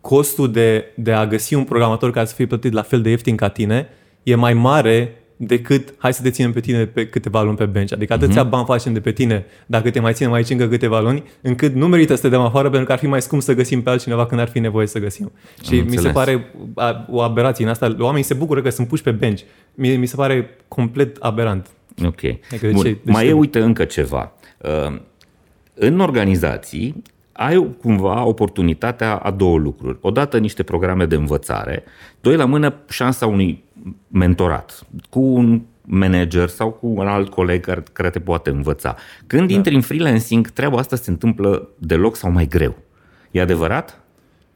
Speaker 1: costul de, de a găsi un programator care să fie plătit la fel de ieftin ca tine e mai mare decât hai să te ținem pe tine pe câteva luni pe bench. Adică atâția uh-huh. bani facem de pe tine dacă te mai ținem aici încă câteva luni, încât nu merită să te dăm afară pentru că ar fi mai scump să găsim pe altcineva când ar fi nevoie să găsim. Am și înțeles. mi se pare o aberație în asta. Oamenii se bucură că sunt puși pe bench. Mi, mi se pare complet aberant.
Speaker 3: Ok. Adică Bun. Ce, mai e, uite, încă ceva. Uh, în organizații ai cumva oportunitatea a două lucruri. Odată niște programe de învățare, doi la mână șansa unui mentorat cu un manager sau cu un alt coleg care, care te poate învăța. Când da. intri în freelancing, treaba asta se întâmplă deloc sau mai greu. E adevărat?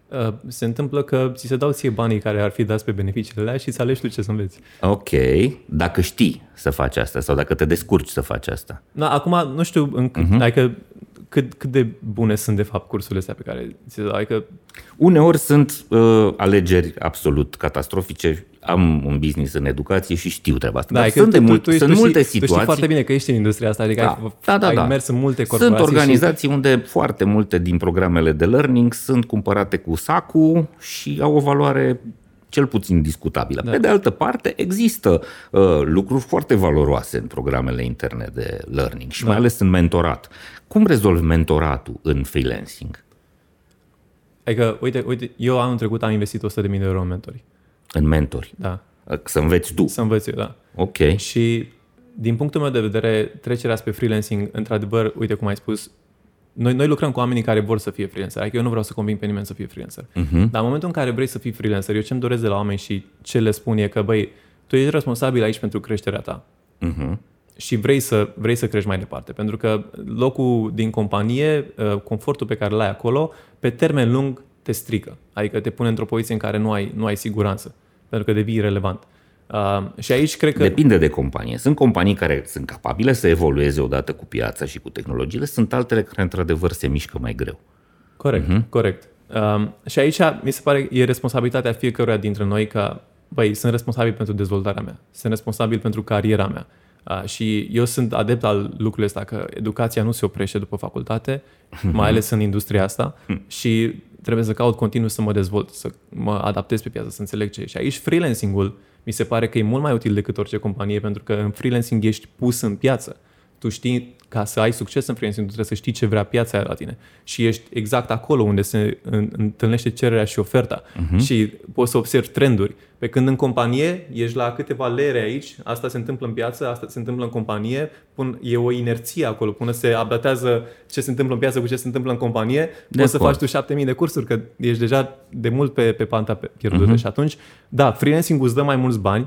Speaker 1: Uh, se întâmplă că ți se dau ție banii care ar fi dați pe beneficiile alea și să alegi tu ce să înveți.
Speaker 3: Ok, dacă știi să faci asta sau dacă te descurci să faci asta.
Speaker 1: Da, acum nu știu, în, uh-huh. adică cât, cât de bune sunt de fapt cursurile astea pe care ți le Adică
Speaker 3: Uneori sunt uh, alegeri absolut catastrofice. Am un business în educație și știu treaba asta.
Speaker 1: Da,
Speaker 3: Dar
Speaker 1: că
Speaker 3: sunt,
Speaker 1: tu,
Speaker 3: de mult,
Speaker 1: tu, tu,
Speaker 3: sunt
Speaker 1: tu
Speaker 3: multe
Speaker 1: știi, Tu
Speaker 3: situații.
Speaker 1: știi foarte bine că ești în industria asta, adică
Speaker 3: Da,
Speaker 1: ai,
Speaker 3: da, da,
Speaker 1: ai
Speaker 3: da.
Speaker 1: mers în multe corporații.
Speaker 3: Sunt organizații unde foarte multe din programele de learning sunt cumpărate cu sacu și au o valoare cel puțin discutabilă. Da. Pe de altă parte, există uh, lucruri foarte valoroase în programele interne de learning și da. mai ales în mentorat. Cum rezolvi mentoratul în freelancing?
Speaker 1: Și, adică, uite, uite, eu anul trecut am investit 100.000 de euro în mentori.
Speaker 3: În mentori?
Speaker 1: Da.
Speaker 3: Uh, Să înveți tu.
Speaker 1: Să învăț eu, da.
Speaker 3: Ok.
Speaker 1: Și din punctul meu de vedere, trecerea spre freelancing, într-adevăr, uite cum ai spus, noi, noi lucrăm cu oamenii care vor să fie freelancer. Adică eu nu vreau să conving pe nimeni să fie freelancer. Uh-huh. Dar în momentul în care vrei să fii freelancer, eu ce-mi doresc de la oameni și ce le spun e că, băi, tu ești responsabil aici pentru creșterea ta.
Speaker 3: Uh-huh.
Speaker 1: Și vrei să, vrei să crești mai departe. Pentru că locul din companie, uh, confortul pe care l-ai acolo, pe termen lung te strică. Adică te pune într-o poziție în care nu ai, nu ai siguranță. Pentru că devii irrelevant. Uh, și aici cred că...
Speaker 3: Depinde de companie. Sunt companii care sunt capabile să evolueze odată cu piața și cu tehnologiile, sunt altele care într-adevăr se mișcă mai greu.
Speaker 1: Corect,
Speaker 3: Mhm.
Speaker 1: uh-huh. corect. Um, și aici mi se pare e responsabilitatea fiecăruia dintre noi ca, băi, sunt responsabil pentru dezvoltarea mea, sunt responsabil pentru cariera mea. Uh, și eu sunt adept al lucrurilor ăsta, că educația nu se oprește după facultate, mai ales în industria asta, și trebuie să caut continuu să mă dezvolt, să mă adaptez pe piață, să înțeleg ce e. Și aici freelancing-ul mi se pare că e mult mai util decât orice companie, pentru că în freelancing ești pus în piață. Tu știi, ca să ai succes în freelancing, tu trebuie să știi ce vrea piața la tine. Și ești exact acolo unde se în- întâlnește cererea și oferta. Uh-huh. Și poți să observi trenduri. Pe când în companie ești la câteva lere aici, asta se întâmplă în piață, asta se întâmplă în companie, pun, e o inerție acolo, până se updatează ce se întâmplă în piață cu ce se întâmplă în companie,
Speaker 3: De
Speaker 1: poți să
Speaker 3: acord.
Speaker 1: faci tu 7000 de cursuri, că ești deja de mult pe, pe panta pe- pierdută. Uh-huh. Și atunci, da, freelancing îți dă mai mulți bani,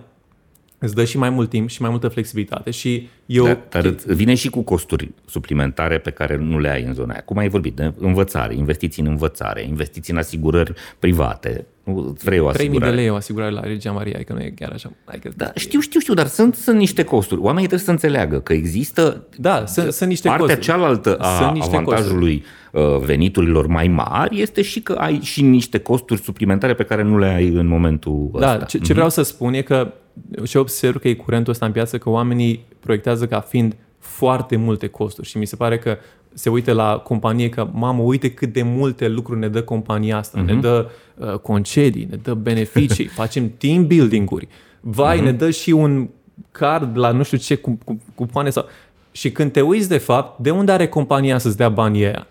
Speaker 1: îți dă și mai mult timp și mai multă flexibilitate și eu...
Speaker 3: Dar, dar îți vine și cu costuri suplimentare pe care nu le ai în zona aia. Cum ai vorbit de învățare, investiții în învățare, investiții în asigurări private. Nu Vrei o
Speaker 1: 3000 de
Speaker 3: asigurare.
Speaker 1: lei o asigurare la Regia Maria, că nu e chiar așa. Adică,
Speaker 3: Da, știu, știu, știu, dar sunt, sunt niște costuri. Oamenii trebuie să înțeleagă că există
Speaker 1: da sunt, sunt niște
Speaker 3: partea
Speaker 1: costuri.
Speaker 3: cealaltă a
Speaker 1: Sunt niște
Speaker 3: avantajului uh, veniturilor mai mari este și că ai și niște costuri suplimentare pe care nu le ai în momentul
Speaker 1: Da,
Speaker 3: ăsta.
Speaker 1: ce, ce vreau să spun e că și observ că e curentul ăsta în piață că oamenii proiectează ca fiind foarte multe costuri și mi se pare că se uită la companie că, mamă, uite cât de multe lucruri ne dă compania asta, uh-huh. ne dă uh, concedii, ne dă beneficii, facem team building-uri, vai, uh-huh. ne dă și un card la nu știu ce cu, cu, cupoane sau... Și când te uiți de fapt, de unde are compania să-ți dea banii aia?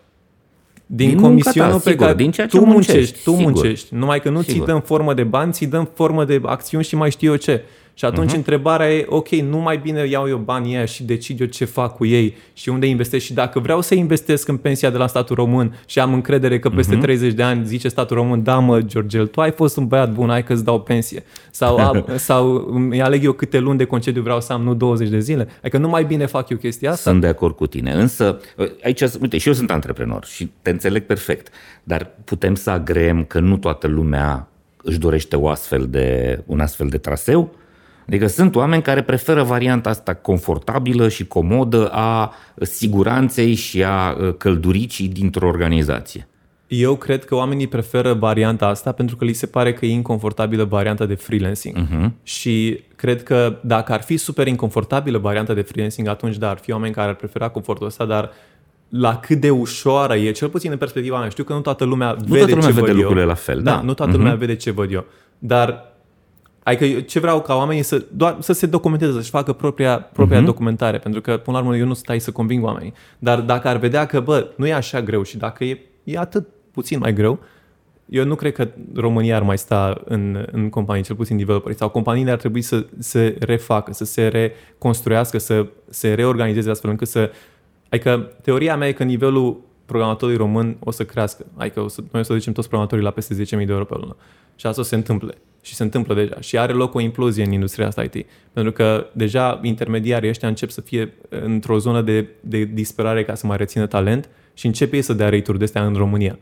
Speaker 1: Din,
Speaker 3: Din
Speaker 1: comisionul
Speaker 3: munca ta,
Speaker 1: pe
Speaker 3: sigur,
Speaker 1: care
Speaker 3: din ceea ce
Speaker 1: tu
Speaker 3: muncești,
Speaker 1: muncești, tu
Speaker 3: sigur.
Speaker 1: muncești. Numai că nu ți
Speaker 3: Sigur.
Speaker 1: dăm formă de bani, ți dăm formă de acțiuni și mai știu eu ce. Și atunci uh-huh. întrebarea e, ok, nu mai bine iau eu banii ăia și decid eu ce fac cu ei și unde investesc și dacă vreau să investesc în pensia de la statul român și am încredere că peste uh-huh. 30 de ani zice statul român, da mă, Georgel, tu ai fost un băiat bun, hai că-ți dau pensie. Sau, a, sau îmi aleg eu câte luni de concediu vreau să am, nu 20 de zile. Adică nu mai bine fac eu chestia asta.
Speaker 3: Sunt de acord cu tine. Însă, aici, uite, și eu sunt antreprenor și te înțeleg perfect, dar putem să agreem că nu toată lumea își dorește o astfel de, un astfel de traseu? Adică sunt oameni care preferă varianta asta confortabilă și comodă a siguranței și a uh, călduricii dintr-o organizație.
Speaker 1: Eu cred că oamenii preferă varianta asta pentru că li se pare că e inconfortabilă varianta de freelancing. Uh-huh. Și cred că dacă ar fi super inconfortabilă varianta de freelancing, atunci da, ar fi oameni care ar prefera confortul ăsta, dar la cât de ușoară e, cel puțin în perspectiva mea, știu că nu toată lumea
Speaker 3: Nu
Speaker 1: vede
Speaker 3: toată lumea
Speaker 1: ce
Speaker 3: vede
Speaker 1: văd
Speaker 3: lucrurile
Speaker 1: eu.
Speaker 3: la fel.
Speaker 1: Da,
Speaker 3: Da,
Speaker 1: nu toată uh-huh. lumea vede ce văd eu. Dar Adică eu ce vreau ca oamenii să, doar să se documenteze, să-și facă propria, propria uh-huh. documentare, pentru că, până la urmă, eu nu stai să conving oamenii. Dar dacă ar vedea că, bă, nu e așa greu și dacă e, e atât puțin mai greu, eu nu cred că România ar mai sta în, în companii, cel puțin developeri, sau companiile ar trebui să se refacă, să se reconstruiască, să se reorganizeze astfel încât să... Adică teoria mea e că nivelul programatorului român o să crească. Adică o să, noi o să ducem toți programatorii la peste 10.000 de euro pe lună. Și asta o să se întâmple. Și se întâmplă deja. Și are loc o implozie în industria asta IT. Pentru că deja intermediarii ăștia încep să fie într-o zonă de, de disperare ca să mai rețină talent și încep ei să dea rate-uri de astea în România.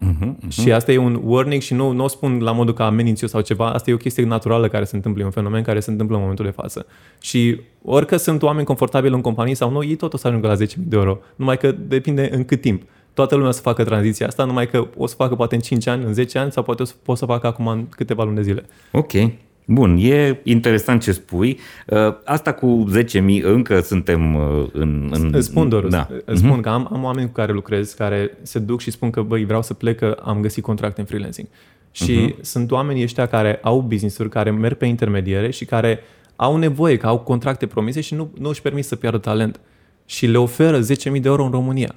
Speaker 1: Uh-huh, uh-huh. Și asta e un warning și nu, nu o spun la modul că ameninț eu sau ceva, asta e o chestie naturală care se întâmplă, e un fenomen care se întâmplă în momentul de față. Și orică sunt oameni confortabili în companie sau nu, ei tot o să ajungă la 10.000 de euro, numai că depinde în cât timp. Toată lumea o să facă tranziția asta, numai că o să facă poate în 5 ani, în 10 ani sau poate o să, pot să facă acum în câteva luni de zile.
Speaker 3: Ok. Bun, e interesant ce spui. Uh, asta cu 10.000 încă suntem uh, în... în
Speaker 1: îți spun, Doru, da. îți spun mhm. că am, am oameni cu care lucrez care se duc și spun că băi, vreau să plec că am găsit contract în freelancing. Și uh-huh. sunt oamenii ăștia care au business-uri, care merg pe intermediere și care au nevoie, că au contracte promise și nu, nu își permit să piardă talent. Și le oferă 10.000 de euro în România.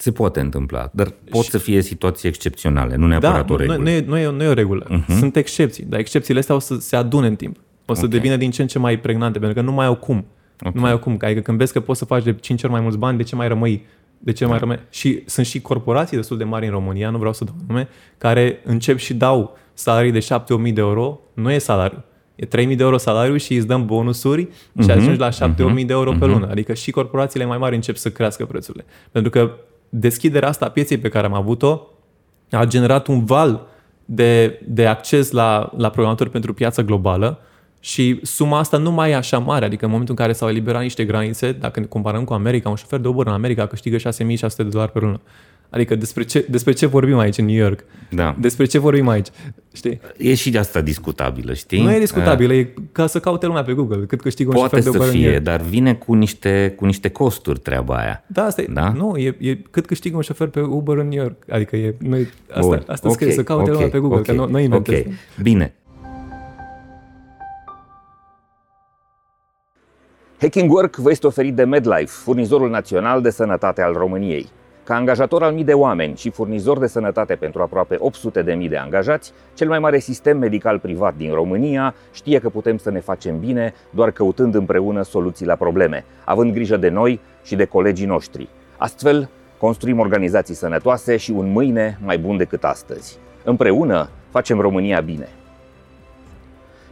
Speaker 3: Se poate întâmpla, dar pot și... să fie situații excepționale, nu neapărat
Speaker 1: da,
Speaker 3: o regulă.
Speaker 1: Nu, nu, e, nu, e, nu e o regulă. Uh-huh. Sunt excepții, dar excepțiile astea o să se adune în timp. O să okay. devină din ce în ce mai pregnante, pentru că nu mai au cum. Okay. Nu mai au cum. Adică când vezi că poți să faci de 5 ori mai mulți bani, de ce mai rămâi? De ce da. mai rămâi? Și sunt și corporații destul de mari în România, nu vreau să dau nume, care încep și dau salarii de 7-8.000 de euro. Nu e salariu. E 3.000 de euro salariu și îți dăm bonusuri uh-huh. și ajungi la 7.000 uh-huh. de euro uh-huh. pe lună. Adică și corporațiile mai mari încep să crească prețurile. Pentru că deschiderea asta a pieței pe care am avut-o a generat un val de, de acces la, la programatori pentru piața globală și suma asta nu mai e așa mare, adică în momentul în care s-au eliberat niște granițe, dacă ne comparăm cu America, un șofer de Uber în America câștigă 6600 de dolari pe lună. Adică despre ce, despre ce vorbim aici în New York?
Speaker 3: Da.
Speaker 1: Despre ce vorbim aici? Știi?
Speaker 3: E și de asta discutabilă, știi?
Speaker 1: Nu e discutabilă, e ca să caute lumea pe Google, cât câștigă un
Speaker 3: Poate
Speaker 1: șofer de
Speaker 3: să fie, dar vine cu niște, cu niște costuri treaba aia.
Speaker 1: Da, asta e, da? nu, e, e cât câștigă un șofer pe Uber în New York. Adică e, nu e, asta, Bun. asta okay, scrie, să caute okay, lumea pe Google, okay, că nu, nu inventez. Okay.
Speaker 3: Bine. Hacking Work vă este oferit de MedLife, furnizorul național de sănătate al României. Ca angajator al mii de oameni și furnizor de sănătate pentru aproape 800 de mii de angajați, cel mai mare sistem medical privat din România știe că putem să ne facem bine doar căutând împreună soluții la probleme, având grijă de noi și de colegii noștri. Astfel, construim organizații sănătoase și un mâine mai bun decât astăzi. Împreună facem România bine.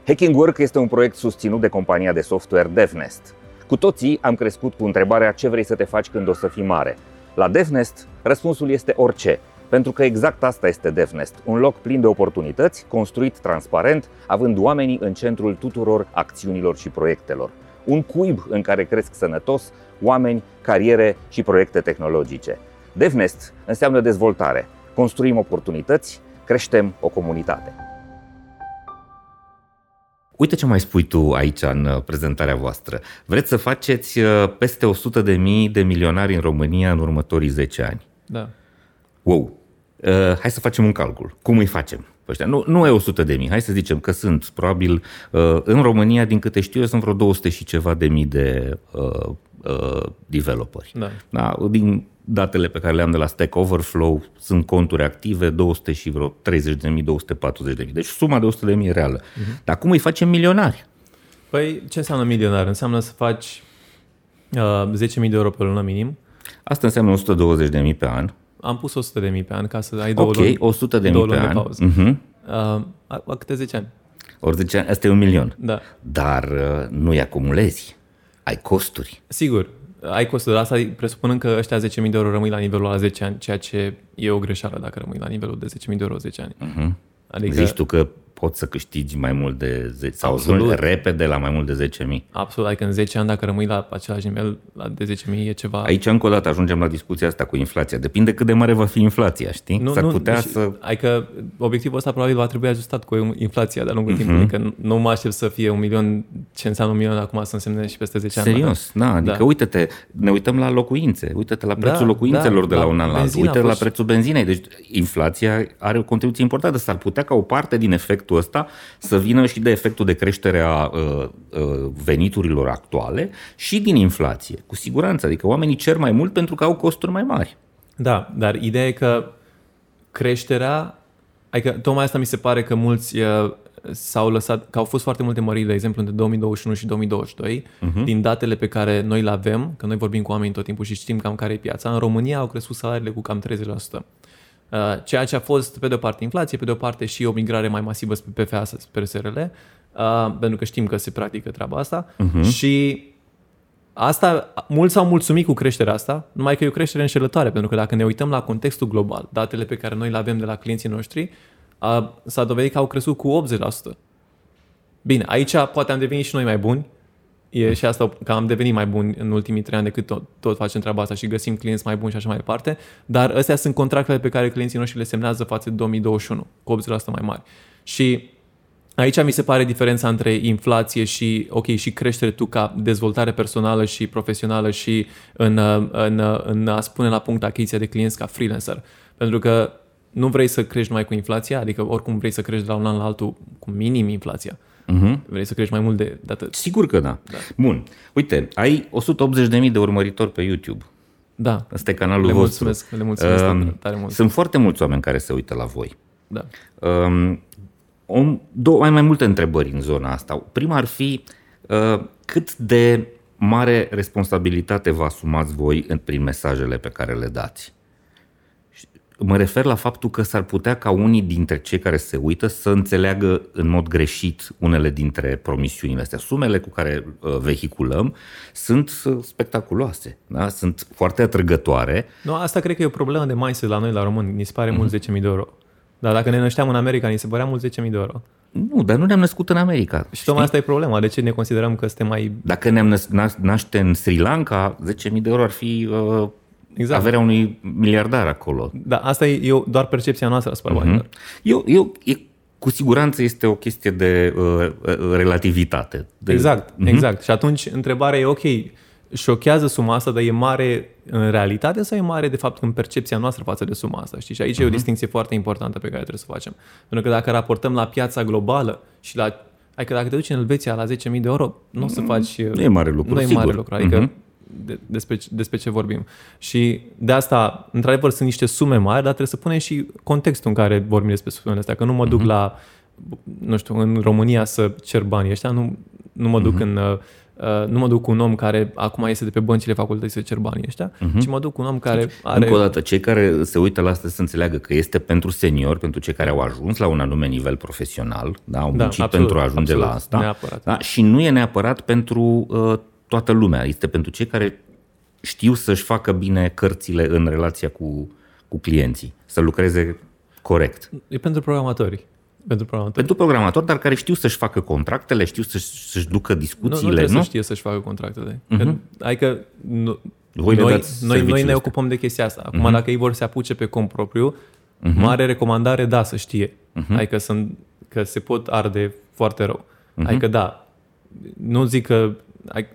Speaker 3: Hacking Work este un proiect susținut de compania de software DevNest. Cu toții am crescut cu întrebarea ce vrei să te faci când o să fii mare – la DevNest, răspunsul este orice, pentru că exact asta este DevNest, un loc plin de oportunități, construit transparent, având oamenii în centrul tuturor acțiunilor și proiectelor. Un cuib în care cresc sănătos oameni, cariere și proiecte tehnologice. DevNest înseamnă dezvoltare. Construim oportunități, creștem o comunitate. Uite ce mai spui tu aici în uh, prezentarea voastră. Vreți să faceți uh, peste 100 de mii de milionari în România în următorii 10 ani.
Speaker 1: Da.
Speaker 3: Wow. Uh, hai să facem un calcul. Cum îi facem? Ăștia. Nu, nu e 100 de mii, hai să zicem că sunt probabil uh, în România, din câte știu eu, sunt vreo 200 și ceva de mii de uh, uh, developeri.
Speaker 1: Da.
Speaker 3: Da? Din datele pe care le am de la Stack Overflow sunt conturi active, 200 și vreo 30.000, 240.000. Deci suma de 100.000 e reală. Uh-huh. Dar cum îi facem milionari?
Speaker 1: Păi ce înseamnă milionar? Înseamnă să faci uh, 10.000 de euro pe lună minim.
Speaker 3: Asta înseamnă 120.000 pe an.
Speaker 1: Am pus 100.000 pe an ca să ai două
Speaker 3: Ok,
Speaker 1: luni,
Speaker 3: 100 de mii pe an.
Speaker 1: Pauză. Uh-huh. Uh, a, câte 10 ani.
Speaker 3: Ori 10 ani, asta e un milion.
Speaker 1: Da.
Speaker 3: Dar uh, nu-i acumulezi. Ai costuri.
Speaker 1: Sigur, ai costul de asta, presupunând că ăștia 10.000 de euro rămâi la nivelul la 10 ani, ceea ce e o greșeală dacă rămâi la nivelul de 10.000 de euro 10 ani.
Speaker 3: Uh-huh. Adică... Zici tu că poți să câștigi mai mult de 10 sau Absolut. repede la mai mult de 10.000.
Speaker 1: Absolut, adică în 10 ani dacă rămâi la același nivel la de 10.000 e ceva...
Speaker 3: Aici încă o dată ajungem la discuția asta cu inflația. Depinde cât de mare va fi inflația, știi?
Speaker 1: Nu,
Speaker 3: S-ar
Speaker 1: nu,
Speaker 3: putea
Speaker 1: deci,
Speaker 3: să...
Speaker 1: Adică obiectivul ăsta probabil va trebui ajustat cu inflația de-a lungul uh-huh. timpului, că nu mă aștept să fie un milion, ce înseamnă un milion acum să însemne și peste 10
Speaker 3: ani. Serios, da, adică da. uite-te, ne uităm la locuințe, uite-te la prețul da, locuințelor da, de la, la un an la altul, uite la prețul benzinei, deci inflația are o contribuție importantă, s-ar putea ca o parte din efectul ăsta să vină și de efectul de creștere a uh, uh, veniturilor actuale și din inflație, cu siguranță. Adică oamenii cer mai mult pentru că au costuri mai mari.
Speaker 1: Da, dar ideea e că creșterea, adică tocmai asta mi se pare că mulți uh, s-au lăsat, că au fost foarte multe măriri, de exemplu, între 2021 și 2022, uh-huh. Mhm. din datele pe care noi le avem, că noi vorbim cu oamenii tot timpul și știm cam care e piața, în România au crescut salariile cu cam 30%. Uh, ceea ce a fost, pe de o parte, inflație, pe de o parte și o migrare mai masivă spre PFA, spre SRL, uh, pentru că știm că se practică treaba asta. Uh-huh. Și Asta, mulți s-au mulțumit cu creșterea asta, numai că e o creștere înșelătoare, pentru că dacă ne uităm la contextul global, datele pe care noi le avem de la clienții noștri, a, s-a dovedit că au crescut cu 80%. Bine, aici poate am devenit și noi mai buni, e și asta că am devenit mai buni în ultimii trei ani decât tot, tot facem treaba asta și găsim clienți mai buni și așa mai departe, dar astea sunt contractele pe care clienții noștri le semnează față de 2021, cu 80% mai mari. Și Aici mi se pare diferența între inflație și, ok, și creștere tu ca dezvoltare personală și profesională și în, în, în a spune la punct achiziția de clienți ca freelancer. Pentru că nu vrei să crești numai cu inflația, adică oricum vrei să crești de la un an la altul cu minim inflația. Uh-huh. Vrei să crești mai mult de, de atât.
Speaker 3: Sigur că da. da. Bun. Uite, ai 180.000 de urmăritori pe YouTube.
Speaker 1: Da.
Speaker 3: Asta e canalul
Speaker 1: le
Speaker 3: vostru.
Speaker 1: Mulțumesc, le mulțumesc uh, tare mult.
Speaker 3: Sunt foarte mulți oameni care se uită la voi.
Speaker 1: Da.
Speaker 3: Uh, o, două, mai, mai multe întrebări în zona asta. Prima ar fi uh, cât de mare responsabilitate vă asumați voi în, prin mesajele pe care le dați. Mă refer la faptul că s-ar putea ca unii dintre cei care se uită să înțeleagă în mod greșit unele dintre promisiunile astea. Sumele cu care uh, vehiculăm sunt uh, spectaculoase, da? sunt foarte atrăgătoare.
Speaker 1: Nu, asta cred că e o problemă de mindset la noi, la români. Ni se pare mm-hmm. mult 10.000 de euro. Dar dacă ne nășteam în America, ni se părea mult 10.000 de euro.
Speaker 3: Nu, dar nu ne-am născut în America.
Speaker 1: Și tocmai asta e problema. De ce ne considerăm că suntem mai...
Speaker 3: Dacă ne-am naște în Sri Lanka, 10.000 de euro ar fi uh, exact. averea unui miliardar acolo.
Speaker 1: Da, asta e eu, doar percepția noastră asupra uh-huh. banilor.
Speaker 3: Eu, eu, e, cu siguranță este o chestie de uh, relativitate. De...
Speaker 1: Exact, uh-huh. exact. Și atunci întrebarea e, ok, șochează suma asta, dar e mare în realitate sau e mare de fapt în percepția noastră față de suma asta? Știi? Și aici uh-huh. e o mhm. distinție foarte importantă pe care trebuie să o facem. Pentru că dacă raportăm la piața globală și la Adică dacă te duci în Elveția la 10.000 de euro, nu o să faci...
Speaker 3: Nu e mare lucru,
Speaker 1: Nu
Speaker 3: e sigur.
Speaker 1: mare lucru, adică uh-huh. De, despre, despre ce vorbim. Și de asta, într-adevăr, sunt niște sume mari, dar trebuie să punem și contextul în care vorbim despre sumele astea. Că nu mă duc uh-huh. la, nu știu, în România să cer banii ăștia, nu, nu mă duc uh-huh. în Uh, nu mă duc cu un om care acum este de pe băncile facultății să cer banii ăștia, uh-huh. ci mă duc cu un om care deci, are...
Speaker 3: Încă o dată, cei care se uită la asta să înțeleagă că este pentru seniori, pentru cei care au ajuns la un anume nivel profesional, da, au da, muncit absolut, pentru a ajunge absolut, la asta
Speaker 1: neapărat.
Speaker 3: Da, și nu e neapărat pentru uh, toată lumea, este pentru cei care știu să-și facă bine cărțile în relația cu, cu clienții, să lucreze corect.
Speaker 1: E pentru programatori. Pentru programator.
Speaker 3: Pentru programator, dar care știu să-și facă contractele, știu să-și, să-și ducă discuțiile,
Speaker 1: nu? Nu,
Speaker 3: nu?
Speaker 1: să știe să-și facă contractele. Uh-huh. Adică nu, Voi noi, noi, noi ne ocupăm de chestia asta. Acum, uh-huh. dacă ei vor să apuce pe cont propriu, uh-huh. mare recomandare, da, să știe. Uh-huh. Adică sunt, că se pot arde foarte rău. Uh-huh. Adică da, nu zic că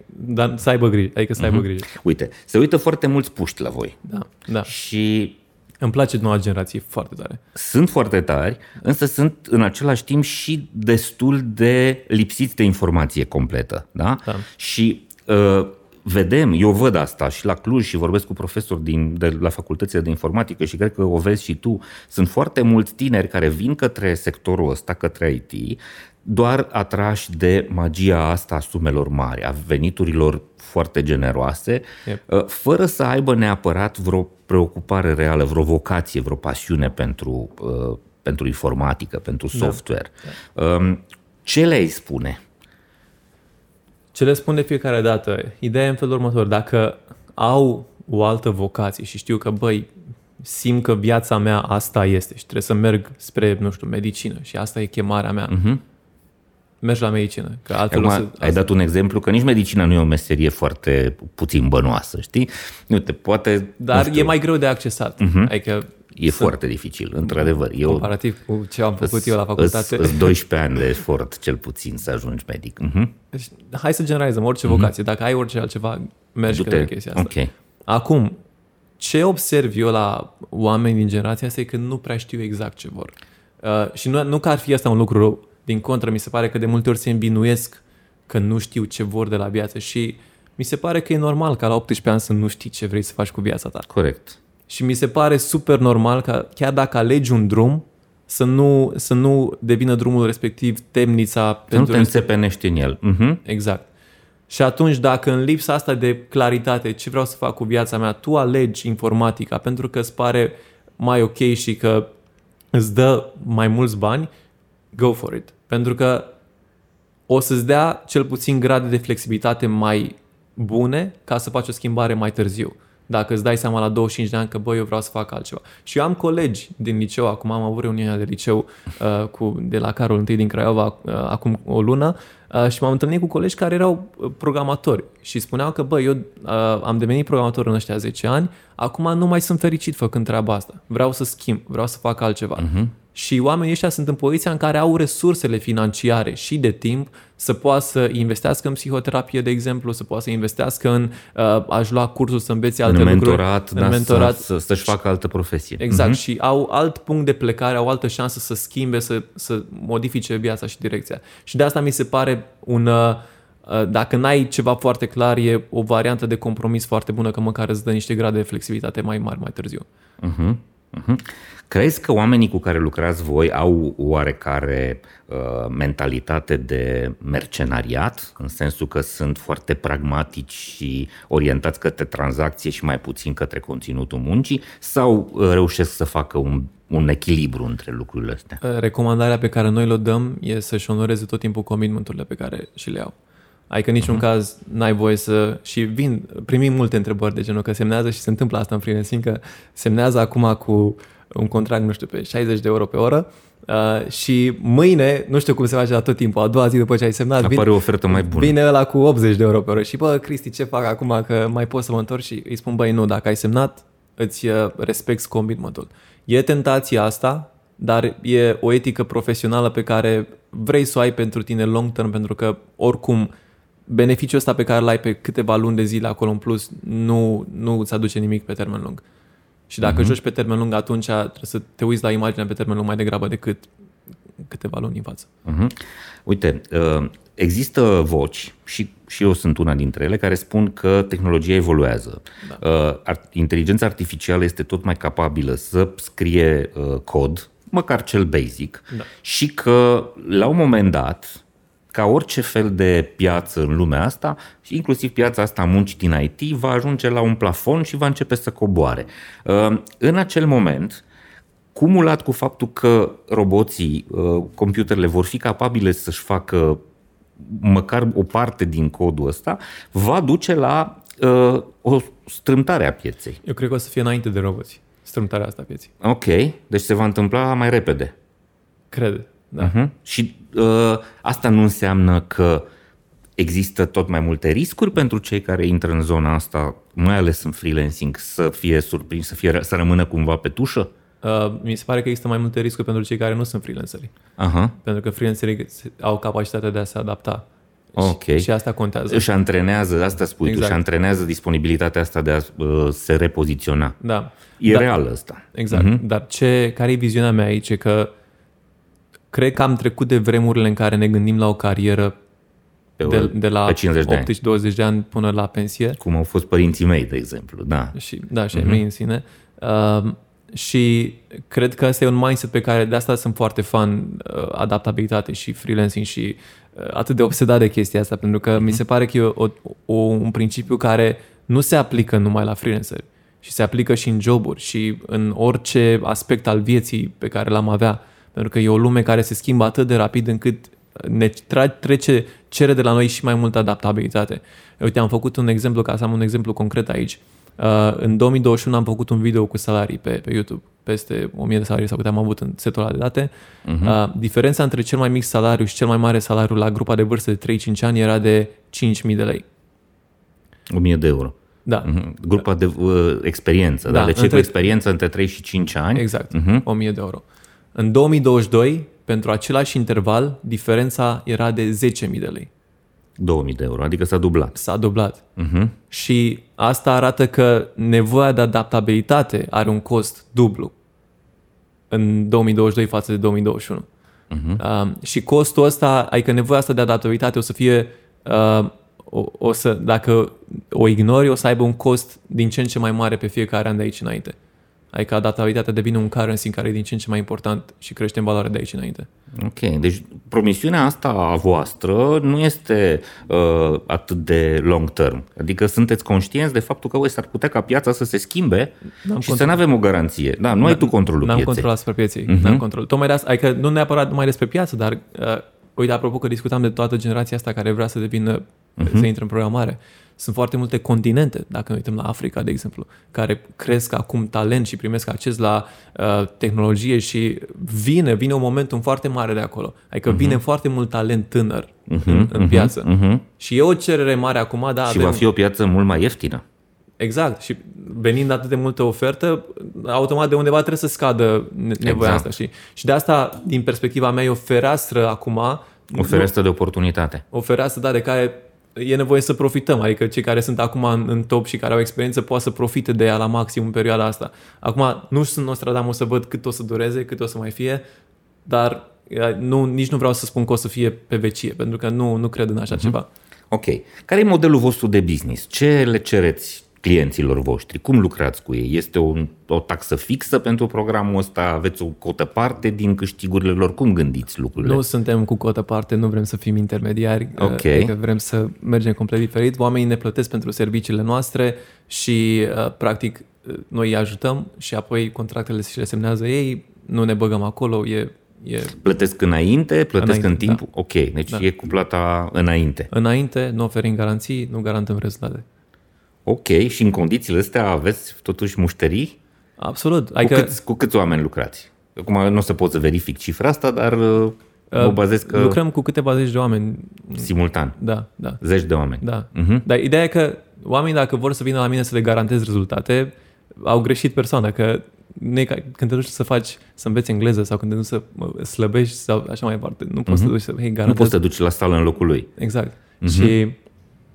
Speaker 1: dar să aibă grijă, adică să aibă uh-huh. grijă.
Speaker 3: Uite, se uită foarte mulți puști la voi.
Speaker 1: Da, da.
Speaker 3: Și
Speaker 1: îmi place noua generație foarte tare.
Speaker 3: Sunt foarte tari, însă sunt în același timp și destul de lipsiți de informație completă. Da?
Speaker 1: da.
Speaker 3: Și uh, vedem, eu văd asta și la Cluj și vorbesc cu profesori din, de la facultățile de informatică și cred că o vezi și tu, sunt foarte mulți tineri care vin către sectorul ăsta, către IT, doar atrași de magia asta a sumelor mari, a veniturilor foarte generoase, yep. Uh, fără să aibă neapărat vreo preocupare reală, vreo vocație, vreo pasiune pentru, uh, pentru informatică, pentru da. software. Da. Um, ce le-ai spune?
Speaker 1: Ce le spun de fiecare dată? Ideea e în felul următor. Dacă au o altă vocație și știu că, băi, simt că viața mea asta este și trebuie să merg spre, nu știu, medicină și asta e chemarea mea, uh-huh mergi la medicină. Că altfel
Speaker 3: Acum, să, ai dat un exemplu că nici medicina nu e o meserie foarte puțin bănoasă, știi? Nu te poate...
Speaker 1: Dar e mai greu de accesat. Uh-huh. Adică
Speaker 3: E să... foarte dificil, într-adevăr. Eu,
Speaker 1: comparativ cu ce am făcut eu la facultate.
Speaker 3: Îți 12 ani de efort, cel puțin, să ajungi medic. Uh-huh.
Speaker 1: Deci, hai să generalizăm orice uh-huh. vocație. Dacă ai orice altceva, mergi Du-te. către chestia asta.
Speaker 3: Okay.
Speaker 1: Acum, ce observ eu la oameni din generația asta e că nu prea știu exact ce vor. Uh, și nu, nu că ar fi asta un lucru rău, din contră, mi se pare că de multe ori se învinuiesc că nu știu ce vor de la viață și mi se pare că e normal ca la 18 ani să nu știi ce vrei să faci cu viața ta.
Speaker 3: Corect.
Speaker 1: Și mi se pare super normal că chiar dacă alegi un drum, să nu, să nu devină drumul respectiv temnița.
Speaker 3: Să pentru nu te înțepenești în el. Uh-huh.
Speaker 1: Exact. Și atunci, dacă în lipsa asta de claritate, ce vreau să fac cu viața mea, tu alegi informatica pentru că îți pare mai ok și că îți dă mai mulți bani, go for it. Pentru că o să-ți dea cel puțin grade de flexibilitate mai bune ca să faci o schimbare mai târziu. Dacă îți dai seama la 25 de ani că, băi, eu vreau să fac altceva. Și eu am colegi din liceu, acum am avut reuniunea de liceu uh, cu, de la Carol I din Craiova uh, acum o lună uh, și m-am întâlnit cu colegi care erau uh, programatori și spuneau că, băi, eu uh, am devenit programator în ăștia 10 ani, acum nu mai sunt fericit făcând treaba asta. Vreau să schimb, vreau să fac altceva. Uh-huh. Și oamenii ăștia sunt în poziția în care au resursele financiare și de timp să poată să investească în psihoterapie, de exemplu, să poată să investească în uh, a-și lua cursul să învețe alte
Speaker 3: în
Speaker 1: lucruri.
Speaker 3: mentorat,
Speaker 1: în
Speaker 3: da,
Speaker 1: mentorat.
Speaker 3: Să, să-și facă altă profesie.
Speaker 1: Exact. Uh-huh. Și au alt punct de plecare, au altă șansă să schimbe, să, să modifice viața și direcția. Și de asta mi se pare un... Uh, dacă n-ai ceva foarte clar, e o variantă de compromis foarte bună, că măcar îți dă niște grade de flexibilitate mai mari mai târziu.
Speaker 3: Uh-huh. Uh-huh. Crezi că oamenii cu care lucrați voi au oarecare uh, mentalitate de mercenariat, în sensul că sunt foarte pragmatici și orientați către tranzacție și mai puțin către conținutul muncii, sau uh, reușesc să facă un, un echilibru între lucrurile astea?
Speaker 1: Recomandarea pe care noi le dăm e să-și onoreze tot timpul commitmenturile pe care și le au. Adică în niciun uh-huh. caz n-ai voie să... Și vin, primim multe întrebări de genul că semnează și se întâmplă asta în freelancing, că semnează acum cu un contract, nu știu, pe 60 de euro pe oră uh, și mâine, nu știu cum se face la tot timpul, a doua zi după ce ai semnat,
Speaker 3: apare o ofertă mai bună.
Speaker 1: Vine ăla cu 80 de euro pe oră și bă, Cristi, ce fac acum că mai pot să mă întorc și îi spun, băi, nu, dacă ai semnat, îți uh, respecti commitmentul. E tentația asta, dar e o etică profesională pe care vrei să o ai pentru tine long term, pentru că oricum beneficiul ăsta pe care l-ai pe câteva luni de zile acolo în plus nu, nu îți aduce nimic pe termen lung. Și dacă uh-huh. joci pe termen lung, atunci trebuie să te uiți la imaginea pe termen lung mai degrabă decât câteva luni în față.
Speaker 3: Uh-huh. Uite, uh, există voci și, și eu sunt una dintre ele care spun că tehnologia evoluează. Da. Uh, inteligența artificială este tot mai capabilă să scrie uh, cod, măcar cel basic, da. și că la un moment dat ca orice fel de piață în lumea asta, și inclusiv piața asta a muncii din IT, va ajunge la un plafon și va începe să coboare. Uh, în acel moment, cumulat cu faptul că roboții, uh, computerele vor fi capabile să-și facă măcar o parte din codul ăsta, va duce la uh, o strâmtare a pieței.
Speaker 1: Eu cred că o să fie înainte de roboți, strâmtarea asta a pieței.
Speaker 3: Ok, deci se va întâmpla mai repede.
Speaker 1: Cred. Da. Uh-huh.
Speaker 3: Și uh, asta nu înseamnă că există tot mai multe riscuri pentru cei care intră în zona asta, mai ales în freelancing, să fie surprins, să, fie, să rămână cumva pe tușă?
Speaker 1: Uh, mi se pare că există mai multe riscuri pentru cei care nu sunt freelanceri. Uh-huh. Pentru că freelancerii au capacitatea de a se adapta.
Speaker 3: Ok.
Speaker 1: Și, și asta contează.
Speaker 3: Își antrenează, asta spui exact. tu, își antrenează disponibilitatea asta de a uh, se repoziționa.
Speaker 1: Da.
Speaker 3: E
Speaker 1: da.
Speaker 3: real asta.
Speaker 1: Exact. Uh-huh. Dar ce, care e viziunea mea aici? E că cred că am trecut de vremurile în care ne gândim la o carieră
Speaker 3: pe,
Speaker 1: de, de la
Speaker 3: pe 50 de
Speaker 1: 18-20 de ani până la pensie.
Speaker 3: Cum au fost părinții mei, de exemplu, da.
Speaker 1: Și, da, și uh-huh. mei în sine. Uh, și cred că ăsta e un mindset pe care de asta sunt foarte fan uh, adaptabilitate și freelancing și uh, atât de obsedat de chestia asta, pentru că uh-huh. mi se pare că e o, o, un principiu care nu se aplică numai la freelanceri și se aplică și în joburi și în orice aspect al vieții pe care l-am avea. Pentru că e o lume care se schimbă atât de rapid încât ne trece, cere de la noi și mai multă adaptabilitate. Uite, am făcut un exemplu, ca să am un exemplu concret aici. Uh, în 2021 am făcut un video cu salarii pe, pe YouTube, peste 1000 de salarii sau câte am avut în setul ăla de date. Uh-huh. Uh, diferența între cel mai mic salariu și cel mai mare salariu la grupa de vârstă de 3-5 ani era de 5000 de lei.
Speaker 3: 1000 de euro.
Speaker 1: Da. Uh-huh.
Speaker 3: Grupa de uh, experiență, da, da? deci între... cu experiență între 3 și 5 ani.
Speaker 1: Exact, uh-huh. 1000 de euro. În 2022, pentru același interval, diferența era de 10.000 de lei.
Speaker 3: 2000 de euro, adică s-a dublat.
Speaker 1: S-a dublat. Uh-huh. Și asta arată că nevoia de adaptabilitate are un cost dublu în 2022 față de 2021. Uh-huh. Uh, și costul ăsta, adică nevoia asta de adaptabilitate o să fie, uh, o, o să, dacă o ignori, o să aibă un cost din ce în ce mai mare pe fiecare an de aici înainte. Adică adaptabilitatea devine un currency care e din ce în ce mai important și crește în valoare de aici înainte.
Speaker 3: Ok, deci promisiunea asta a voastră nu este uh, atât de long term. Adică sunteți conștienți de faptul că s-ar putea ca piața să se schimbe n-am și control. să nu avem o garanție. Da, nu ai tu controlul
Speaker 1: n-am
Speaker 3: pieței.
Speaker 1: control asupra pieței. Uh-huh. N-am control. Tocmai de asta, adică nu neapărat numai despre piață, dar uh, uite, apropo că discutam de toată generația asta care vrea să devină uh-huh. să intre în programare. Sunt foarte multe continente, dacă ne uităm la Africa, de exemplu, care cresc acum talent și primesc acces la uh, tehnologie și vine, vine un momentum foarte mare de acolo. Adică uh-huh. vine foarte mult talent tânăr uh-huh, în, în uh-huh, piață. Uh-huh. Și e o cerere mare acum, da.
Speaker 3: Și avem... va fi o piață mult mai ieftină.
Speaker 1: Exact. Și venind atât de multă ofertă, automat de undeva trebuie să scadă nevoia exact. asta. Și, și de asta, din perspectiva mea, e o fereastră acum.
Speaker 3: O fereastră nu, de oportunitate.
Speaker 1: O fereastră, da, de care e nevoie să profităm. Adică cei care sunt acum în, în top și care au experiență poate să profite de ea la maxim în perioada asta. Acum, nu sunt Nostradamus să văd cât o să dureze, cât o să mai fie, dar nu, nici nu vreau să spun că o să fie pe vecie, pentru că nu, nu cred în așa uh-huh. ceva.
Speaker 3: Ok. Care e modelul vostru de business? Ce le cereți clienților voștri? Cum lucrați cu ei? Este o, o taxă fixă pentru programul ăsta? Aveți o cotă parte din câștigurile lor? Cum gândiți lucrurile?
Speaker 1: Nu suntem cu cotă parte, nu vrem să fim intermediari,
Speaker 3: okay.
Speaker 1: adică vrem să mergem complet diferit. Oamenii ne plătesc pentru serviciile noastre și, uh, practic, noi îi ajutăm și apoi contractele și le semnează ei, nu ne băgăm acolo, e E...
Speaker 3: Plătesc înainte, plătesc înainte, în timp? Da. Ok, deci da. e cu plata înainte.
Speaker 1: Înainte, nu oferim garanții, nu garantăm rezultate.
Speaker 3: Ok, și în condițiile astea aveți totuși mușterii?
Speaker 1: Absolut.
Speaker 3: Cu, adică... câți, cu câți oameni lucrați? Acum nu o să pot să verific cifra asta, dar uh, mă uh, bazez că...
Speaker 1: Lucrăm cu câteva zeci de oameni.
Speaker 3: Simultan?
Speaker 1: Da, da.
Speaker 3: Zeci de oameni?
Speaker 1: Da. Uh-huh. Dar ideea e că oamenii, dacă vor să vină la mine să le garantez rezultate, au greșit persoana, că ne, când te duci să faci, să înveți engleză sau când te duci să slăbești sau așa mai departe, nu poți uh-huh. să te duci să, hei, garantez...
Speaker 3: Nu poți să te duci la sală în locul lui.
Speaker 1: Exact. Uh-huh. Și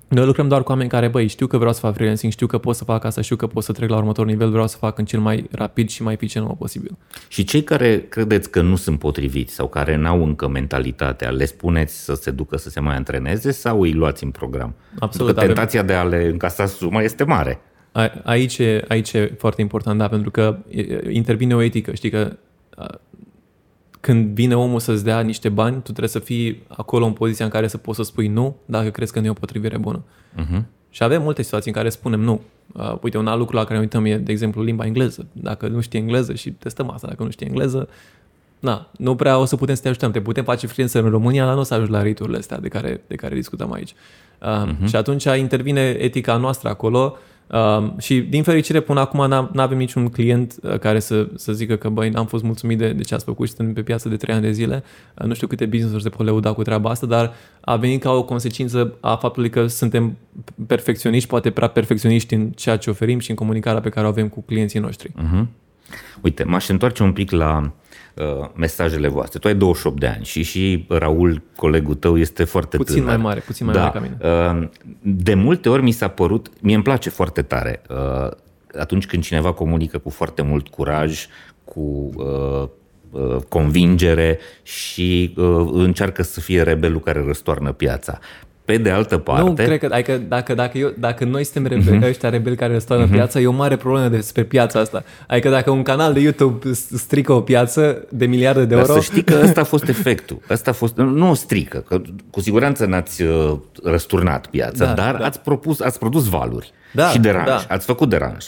Speaker 1: noi lucrăm doar cu oameni care, băi, știu că vreau să fac freelancing, știu că pot să fac asta, știu că pot să trec la următorul nivel, vreau să fac în cel mai rapid și mai eficient posibil.
Speaker 3: Și cei care credeți că nu sunt potriviți sau care n-au încă mentalitatea, le spuneți să se ducă să se mai antreneze sau îi luați în program?
Speaker 1: Absolut.
Speaker 3: Pentru că tentația avem... de a le încasa suma este mare.
Speaker 1: A, aici, e, aici e foarte important, da, pentru că intervine o etică. Știi că când vine omul să-ți dea niște bani, tu trebuie să fii acolo în poziția în care să poți să spui nu dacă crezi că nu e o potrivire bună. Uh-huh. Și avem multe situații în care spunem nu. Uh, uite, un alt lucru la care ne uităm e, de exemplu, limba engleză. Dacă nu știi engleză și testăm asta, dacă nu știi engleză, na, nu prea o să putem să te ajutăm. Te putem face freelancer în România, dar nu o să ajungi la riturile astea de care, de care discutăm aici. Uh, uh-huh. Și atunci intervine etica noastră acolo Uh, și din fericire până acum nu avem niciun client uh, care să, să zică că băi, am fost mulțumit de, de ce ați făcut și suntem pe piață de 3 ani de zile. Uh, nu știu câte business-uri se pot leuda cu treaba asta, dar a venit ca o consecință a faptului că suntem perfecționiști, poate prea perfecționiști în ceea ce oferim și în comunicarea pe care o avem cu clienții noștri. Uh-huh.
Speaker 3: Uite, m-aș întoarce un pic la Uh, mesajele voastre. Tu ai 28 de ani și și Raul, colegul tău, este foarte
Speaker 1: puțin
Speaker 3: tânăr.
Speaker 1: mai mare, puțin mai da. mare ca
Speaker 3: mine. Uh, de multe ori mi s-a părut, mie îmi place foarte tare uh, atunci când cineva comunică cu foarte mult curaj, cu convingere și încearcă să fie rebelul care răstoarnă piața. Pe de altă parte...
Speaker 1: Nu, cred că adică, dacă, dacă, eu, dacă noi suntem rebeli, uh-huh. ăștia rebeli care stau în uh-huh. piață, e o mare problemă despre piața asta. Adică dacă un canal de YouTube strică o piață de miliarde de
Speaker 3: Dar
Speaker 1: euro...
Speaker 3: să știi că ăsta a fost efectul. Ăsta a fost, nu o strică, că cu siguranță n-ați uh, răsturnat piața, da, dar da. ați propus, ați produs valuri da, și deranj. Da. Ați făcut deranj.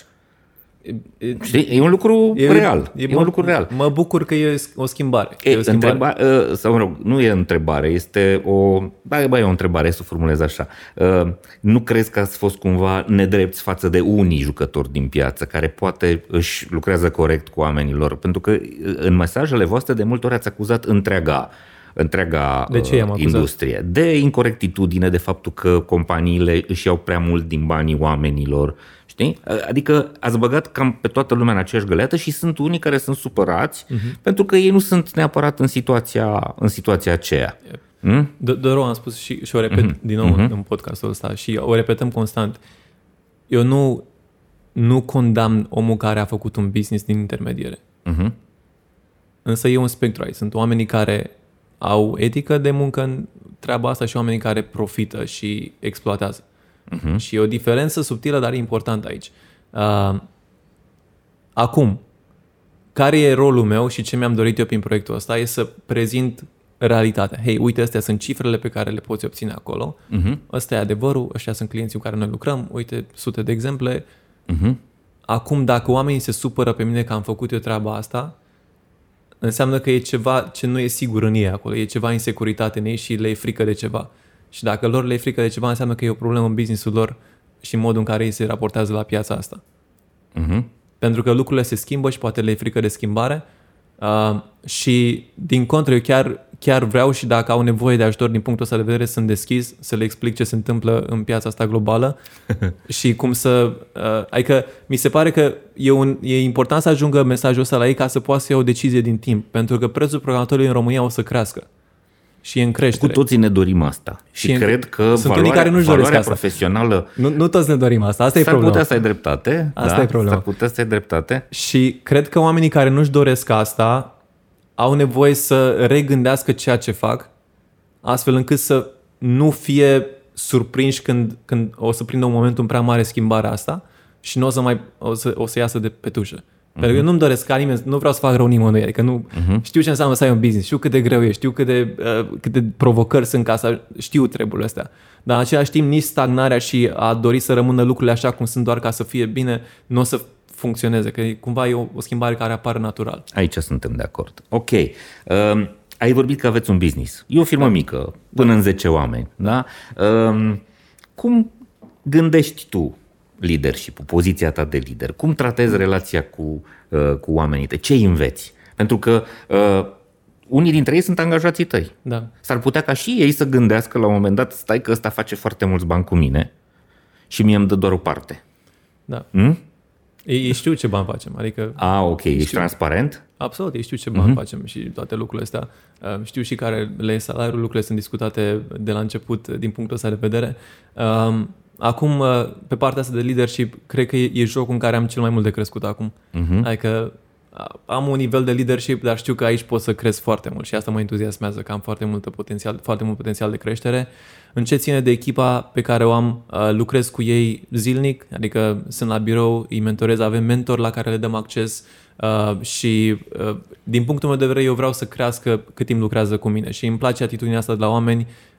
Speaker 3: Știi? E un lucru e, real. E, e un lucru real.
Speaker 1: Mă bucur că e o schimbare.
Speaker 3: E,
Speaker 1: e o schimbare.
Speaker 3: Întreba, ă, sau, mă rog, nu e întrebare, este o... Ba, ba, e o întrebare, să o formulez așa. Ă, nu crezi că ați fost cumva nedrepți față de unii jucători din piață care poate își lucrează corect cu oamenilor? Pentru că în mesajele voastre de multe ori ați acuzat întreaga întreaga
Speaker 1: de ce
Speaker 3: uh, industrie. De incorectitudine, de faptul că companiile își iau prea mult din banii oamenilor, Știi? Adică ați băgat cam pe toată lumea în aceeași găleată și sunt unii care sunt supărați uh-huh. pentru că ei nu sunt neapărat în situația, în situația aceea. Yep.
Speaker 1: Hmm? Doar am spus și, și o repet uh-huh. din nou uh-huh. în podcastul ăsta și o repetăm constant. Eu nu, nu condamn omul care a făcut un business din intermediere. Uh-huh. Însă e un spectru aici. Sunt oamenii care au etică de muncă în treaba asta și oamenii care profită și exploatează. Uh-huh. Și e o diferență subtilă, dar importantă aici. Uh, acum, care e rolul meu și ce mi-am dorit eu prin proiectul ăsta e să prezint realitatea. Hei, uite, astea sunt cifrele pe care le poți obține acolo. Uh-huh. Ăsta e adevărul, ăștia sunt clienții cu care noi lucrăm. Uite, sute de exemple. Uh-huh. Acum, dacă oamenii se supără pe mine că am făcut eu treaba asta, înseamnă că e ceva ce nu e sigur în ei acolo. E ceva insecuritate în ei și le e frică de ceva. Și dacă lor le e frică de ceva, înseamnă că e o problemă în businessul lor și în modul în care ei se raportează la piața asta.
Speaker 3: Uh-huh.
Speaker 1: Pentru că lucrurile se schimbă și poate le e frică de schimbare. Uh, și din contră, eu chiar, chiar vreau și dacă au nevoie de ajutor din punctul ăsta de vedere, sunt deschis să le explic ce se întâmplă în piața asta globală și cum să... Uh, adică mi se pare că e, un, e important să ajungă mesajul ăsta la ei ca să poată să ia o decizie din timp. Pentru că prețul programatorului în România o să crească și e în creștere.
Speaker 3: Cu toții ne dorim asta. Și, și cred că sunt valoarea, unii care nu-și doresc asta. profesională...
Speaker 1: Nu, nu toți ne dorim asta, asta e problema.
Speaker 3: S-ar putea să ai dreptate. Asta da, e problema. S-ar putea să ai dreptate.
Speaker 1: Și cred că oamenii care nu-și doresc asta au nevoie să regândească ceea ce fac, astfel încât să nu fie surprinși când, când o să prindă un moment în prea mare schimbarea asta și nu o să mai o să, o să iasă de pe tușă. Uh-huh. Pentru că nu-mi doresc ca nimeni, nu vreau să fac rău nimănui, adică nu, uh-huh. știu ce înseamnă să ai un business, știu cât de greu e, știu cât de, uh, cât de provocări sunt ca să știu treburile astea. Dar în același timp nici stagnarea și a dori să rămână lucrurile așa cum sunt doar ca să fie bine, nu o să funcționeze, că cumva e o, o schimbare care apare natural.
Speaker 3: Aici suntem de acord. Ok. Uh, ai vorbit că aveți un business. E o firmă da. mică, până da. în 10 oameni. Da? Uh, cum gândești tu leadership poziția ta de lider? Cum tratezi relația cu, uh, cu oamenii tăi? Ce înveți? Pentru că uh, unii dintre ei sunt angajații tăi.
Speaker 1: Da.
Speaker 3: S-ar putea ca și ei să gândească la un moment dat, stai că ăsta face foarte mulți bani cu mine și mie îmi dă doar o parte.
Speaker 1: Da. Hmm? Ei, ei știu ce bani facem. Adică
Speaker 3: A, ok. Ești știu, transparent?
Speaker 1: Absolut. Ei știu ce bani uh-huh. facem și toate lucrurile astea. Uh, știu și care le e salariul. Lucrurile sunt discutate de la început din punctul ăsta de vedere. Um, Acum, uh, pe partea asta de leadership, cred că e, e jocul în care am cel mai mult de crescut acum. Uh-huh. Adică am un nivel de leadership, dar știu că aici pot să cresc foarte mult și asta mă entuziasmează, că am foarte, mult potențial, foarte mult potențial de creștere. În ce ține de echipa pe care o am, uh, lucrez cu ei zilnic, adică sunt la birou, îi mentorez, avem mentor la care le dăm acces uh, și din punctul meu de vedere eu vreau să crească cât timp lucrează cu mine și îmi place atitudinea asta de la oameni Uh,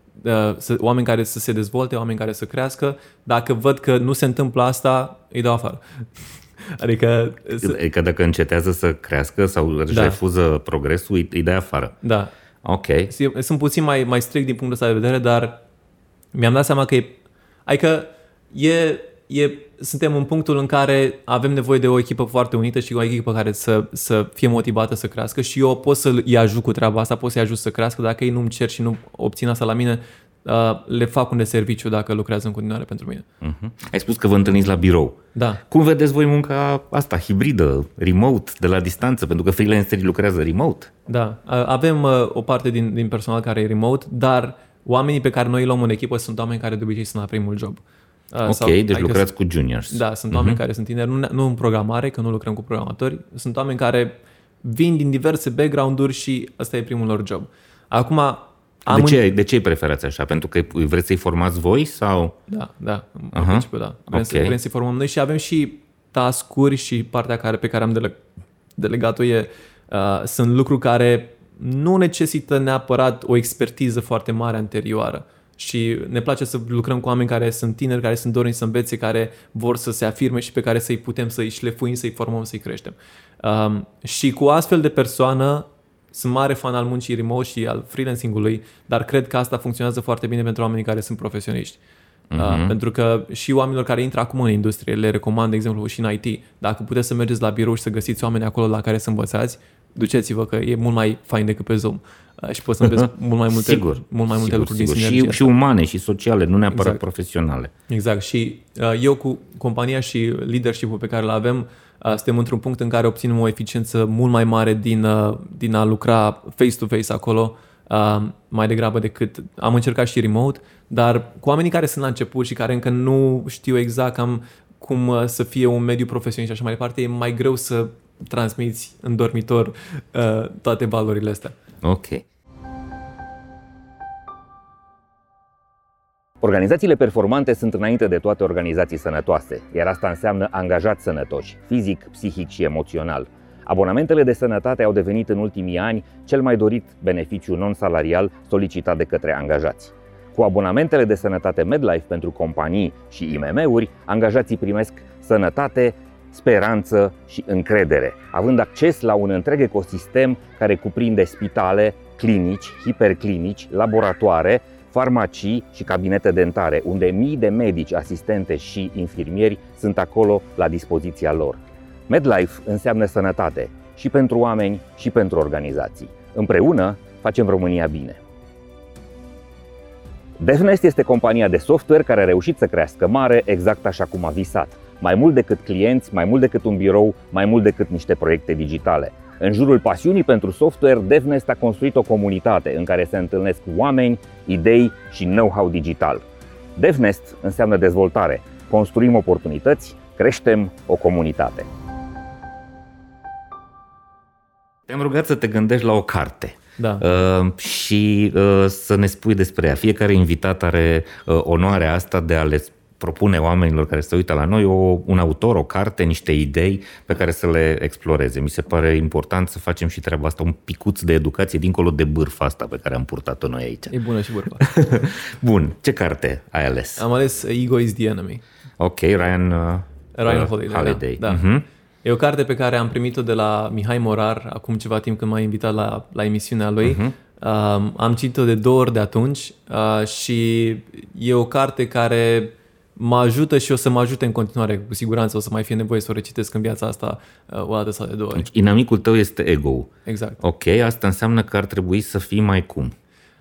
Speaker 1: să, oameni care să se dezvolte, oameni care să crească. Dacă văd că nu se întâmplă asta, îi dau afară. Adică...
Speaker 3: Adică dacă încetează să crească sau își da. refuză progresul, îi, îi dai afară.
Speaker 1: Da.
Speaker 3: Ok.
Speaker 1: Sunt puțin mai, mai strict din punctul ăsta de vedere, dar mi-am dat seama că e... Adică e e, suntem în punctul în care avem nevoie de o echipă foarte unită și o echipă care să, să fie motivată să crească și eu pot să-i ajut cu treaba asta, pot să-i ajut să crească. Dacă ei nu-mi cer și nu obțin asta la mine, uh, le fac un de serviciu dacă lucrează în continuare pentru mine. Uh-huh.
Speaker 3: Ai spus că vă întâlniți la birou.
Speaker 1: Da.
Speaker 3: Cum vedeți voi munca asta, hibridă, remote, de la distanță? Pentru că freelancerii lucrează remote.
Speaker 1: Da. Avem uh, o parte din, din personal care e remote, dar oamenii pe care noi îi luăm în echipă sunt oameni care de obicei sunt la primul job.
Speaker 3: Uh, ok, sau, deci lucrați cu juniors.
Speaker 1: Da, sunt uh-huh. oameni care sunt tineri, nu, nu în programare, că nu lucrăm cu programatori, sunt oameni care vin din diverse background-uri și ăsta e primul lor job. Acum,
Speaker 3: am de, ce, în... de ce îi preferați așa? Pentru că vreți să-i formați voi sau?
Speaker 1: Da, da, în uh-huh. principiu da. Vrem, okay. să, vrem să-i formăm noi și avem și task-uri și partea care, pe care am dele- delegat-o e, uh, sunt lucruri care nu necesită neapărat o expertiză foarte mare anterioară și ne place să lucrăm cu oameni care sunt tineri, care sunt dornici să învețe, care vor să se afirme și pe care să-i putem să-i șlefuim, să-i formăm, să-i creștem. Um, și cu astfel de persoană sunt mare fan al muncii remote și al freelancing-ului, dar cred că asta funcționează foarte bine pentru oamenii care sunt profesioniști. Uh-huh. Uh, pentru că și oamenilor care intră acum în industrie, le recomand, de exemplu, și în IT, dacă puteți să mergeți la birou și să găsiți oameni acolo la care să învățați, duceți-vă că e mult mai fain decât pe Zoom. Uh, și poți să înveți mult mai multe,
Speaker 3: sigur,
Speaker 1: mult mai multe
Speaker 3: sigur,
Speaker 1: lucruri
Speaker 3: sigur.
Speaker 1: din sinergie.
Speaker 3: Și, și umane și sociale, nu neapărat exact. profesionale.
Speaker 1: Exact. Și uh, eu cu compania și leadership-ul pe care îl avem, uh, suntem într-un punct în care obținem o eficiență mult mai mare din, uh, din a lucra face-to-face acolo, uh, mai degrabă decât am încercat și remote, dar cu oamenii care sunt la început și care încă nu știu exact cam cum uh, să fie un mediu profesionist și așa mai departe, e mai greu să transmiți în dormitor uh, toate valorile astea.
Speaker 3: Ok. Organizațiile performante sunt înainte de toate organizații sănătoase, iar asta înseamnă angajați sănătoși, fizic, psihic și emoțional. Abonamentele de sănătate au devenit în ultimii ani cel mai dorit beneficiu non-salarial solicitat de către angajați. Cu abonamentele de sănătate MedLife pentru companii și IMM-uri, angajații primesc sănătate, speranță și încredere, având acces la un întreg ecosistem care cuprinde spitale, clinici, hiperclinici, laboratoare, farmacii și cabinete dentare, unde mii de medici, asistente și infirmieri sunt acolo la dispoziția lor. MedLife înseamnă sănătate și pentru oameni și pentru organizații. Împreună facem România bine. DevNest este compania de software care a reușit să crească mare exact așa cum a visat. Mai mult decât clienți, mai mult decât un birou, mai mult decât niște proiecte digitale. În jurul pasiunii pentru software, DevNest a construit o comunitate în care se întâlnesc oameni, idei și know-how digital. DevNest înseamnă dezvoltare. Construim oportunități, creștem o comunitate. Te-am rugat să te gândești la o carte.
Speaker 1: Da.
Speaker 3: Uh, și uh, să ne spui despre ea. Fiecare invitat are uh, onoarea asta de a le propune oamenilor care se uită la noi o, un autor, o carte, niște idei pe care să le exploreze. Mi se pare important să facem și treaba asta, un picuț de educație dincolo de bârfa asta pe care am purtat-o noi aici.
Speaker 1: E bună și bârfa.
Speaker 3: Bun, ce carte ai ales?
Speaker 1: Am ales Ego is the Enemy.
Speaker 3: Ok, Ryan, uh,
Speaker 1: Ryan Holiday.
Speaker 3: Holiday.
Speaker 1: Da. da. Uh-huh. E o carte pe care am primit-o de la Mihai Morar acum ceva timp când m-a invitat la, la emisiunea lui. Uh-huh. Uh, am citit-o de două ori de atunci uh, și e o carte care mă ajută și o să mă ajute în continuare. Cu siguranță o să mai fie nevoie să o recitesc în viața asta uh, o dată sau de două ori. Deci,
Speaker 3: inamicul tău este ego
Speaker 1: Exact.
Speaker 3: Ok, asta înseamnă că ar trebui să fii mai cum?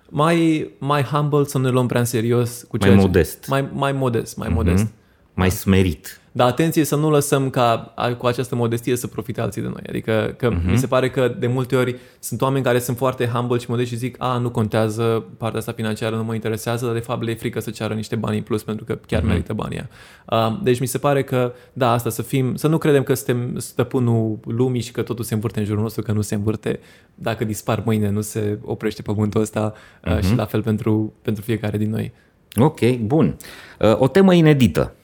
Speaker 1: Mai, mai humble, să nu ne luăm prea în serios. Cu
Speaker 3: mai modest.
Speaker 1: Ce, mai, mai modest, mai uh-huh. modest.
Speaker 3: Mai smerit.
Speaker 1: Dar atenție să nu lăsăm ca cu această modestie să profite alții de noi. Adică că uh-huh. mi se pare că de multe ori sunt oameni care sunt foarte humble și modești și zic a, nu contează, partea asta financiară nu mă interesează, dar de fapt le e frică să ceară niște bani în plus pentru că chiar uh-huh. merită banii uh, Deci mi se pare că, da, asta să fim, să nu credem că suntem stăpânul lumii și că totul se învârte în jurul nostru, că nu se învârte. Dacă dispar mâine, nu se oprește pământul ăsta uh, uh-huh. și la fel pentru, pentru fiecare din noi.
Speaker 3: Ok, bun. Uh, o temă inedită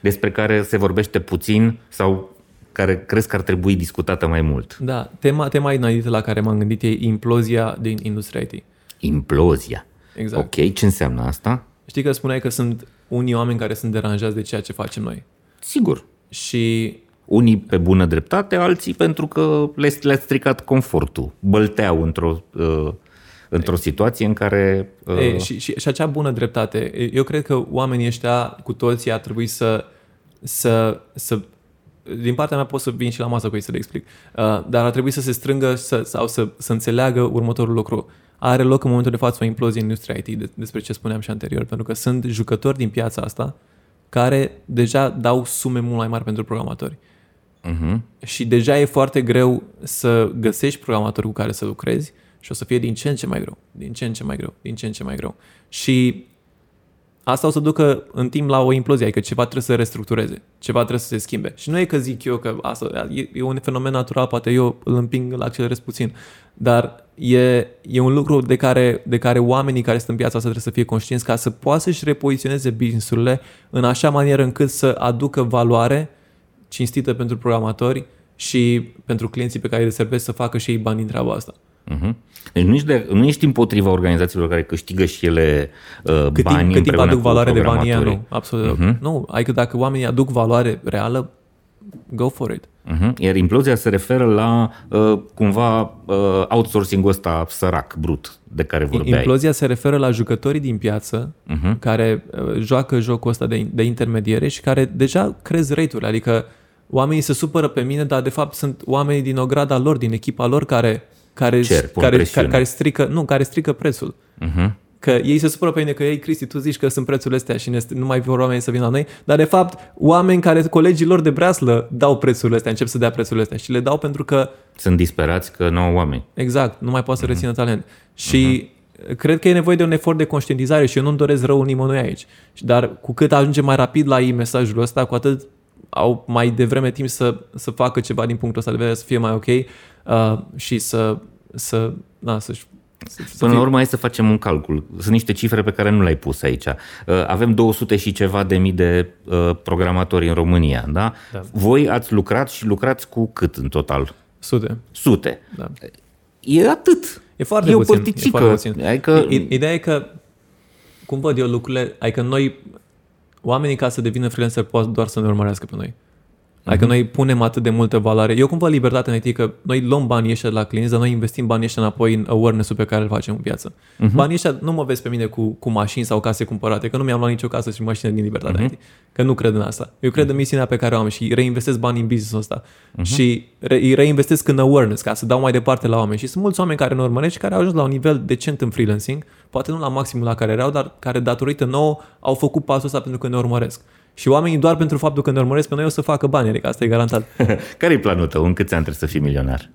Speaker 3: despre care se vorbește puțin sau care crezi că ar trebui discutată mai mult?
Speaker 1: Da, tema, tema inedită la care m-am gândit e implozia din industria IT.
Speaker 3: Implozia.
Speaker 1: Exact.
Speaker 3: Ok, ce înseamnă asta?
Speaker 1: Știi că spuneai că sunt unii oameni care sunt deranjați de ceea ce facem noi.
Speaker 3: Sigur.
Speaker 1: Și
Speaker 3: unii pe bună dreptate, alții pentru că le, le-a stricat confortul. Bălteau într-o, uh, într-o situație în care...
Speaker 1: Uh... E, și, și, și acea bună dreptate. Eu cred că oamenii ăștia cu toții ar trebui să, să, să din partea mea pot să vin și la masă cu ei să le explic, uh, dar ar trebui să se strângă să, sau să, să înțeleagă următorul lucru. Are loc în momentul de față o implozie în industria IT, despre ce spuneam și anterior, pentru că sunt jucători din piața asta care deja dau sume mult mai mari pentru programatori. Uh-huh. Și deja e foarte greu să găsești programatori cu care să lucrezi și o să fie din ce în ce mai greu, din ce în ce mai greu, din ce în ce mai greu. Și asta o să ducă în timp la o implozie, adică ceva trebuie să restructureze, ceva trebuie să se schimbe. Și nu e că zic eu că asta e, e un fenomen natural, poate eu îl împing, îl accelerez puțin, dar e, e un lucru de care, de care oamenii care sunt în piața asta trebuie să fie conștienți ca să poată să-și repoziționeze business-urile în așa manieră încât să aducă valoare cinstită pentru programatori și pentru clienții pe care îi servesc să facă și ei bani în treaba asta.
Speaker 3: Uh-huh. Deci nu ești, de, nu ești împotriva organizațiilor care câștigă și ele uh, cât bani
Speaker 1: timp,
Speaker 3: cât
Speaker 1: timp aduc valoare de bani, nu. Absolut. Uh-huh. Nu, adică dacă oamenii aduc valoare reală, go for it.
Speaker 3: Uh-huh. Iar implozia se referă la uh, cumva uh, outsourcing-ul ăsta sărac, brut, de care vorbeai.
Speaker 1: Implozia se referă la jucătorii din piață uh-huh. care uh, joacă jocul ăsta de, de intermediere și care deja crez rate-uri, adică oamenii se supără pe mine, dar de fapt sunt oamenii din ograda lor, din echipa lor care care,
Speaker 3: Cer,
Speaker 1: care, care, care, strică, nu, care strică prețul. Uh-huh. Că ei se supără pe mine că ei, Cristi, tu zici că sunt prețurile astea și ne, nu mai vor oameni să vină la noi, dar de fapt oameni care, colegii lor de breaslă, dau prețurile astea, încep să dea prețurile astea și le dau pentru că...
Speaker 3: Sunt disperați că nu au oameni.
Speaker 1: Exact, nu mai poate să uh-huh. rețină talent. Și uh-huh. cred că e nevoie de un efort de conștientizare și eu nu-mi doresc rău nimănui aici. Dar cu cât ajunge mai rapid la ei mesajul ăsta, cu atât au mai devreme timp să, să facă ceva din punctul ăsta de vedere, să fie mai ok uh, și să să, da, să-și
Speaker 3: să, să Până la urmă, hai să facem un calcul. Sunt niște cifre pe care nu le-ai pus aici. Uh, avem 200 și ceva de mii de uh, programatori în România, da? da? Voi ați lucrat și lucrați cu cât în total?
Speaker 1: Sute.
Speaker 3: Sute.
Speaker 1: Da.
Speaker 3: E atât.
Speaker 1: E foarte
Speaker 3: e
Speaker 1: puțin.
Speaker 3: O părticică. E foarte puțin. Adică...
Speaker 1: Ideea e că, cum văd eu lucrurile, adică noi, oamenii ca să devină freelancer pot doar să ne urmărească pe noi. Adică noi punem atât de multă valoare. Eu cum văd libertatea în IT că noi luăm banii ăștia de la clienți, dar noi investim banii ăștia înapoi în awareness-ul pe care îl facem în piață. Uh-huh. Banii ăștia nu mă vezi pe mine cu, cu mașini sau case cumpărate, că nu mi-am luat nicio casă și mașină din libertatea uh-huh. IT. Că nu cred în asta. Eu cred uh-huh. în misiunea pe care o am și reinvestesc banii în business-ul ăsta. Uh-huh. Și re- îi reinvestesc în awareness, ca să dau mai departe la oameni. Și sunt mulți oameni care ne urmăresc și care au ajuns la un nivel decent în freelancing, poate nu la maximul la care erau, dar care datorită nouă au făcut pasul ăsta pentru că ne urmăresc. Și oamenii doar pentru faptul că ne urmăresc pe noi o să facă bani, adică asta e garantat.
Speaker 3: Care e planul tău? În câți ani trebuie să fii milionar?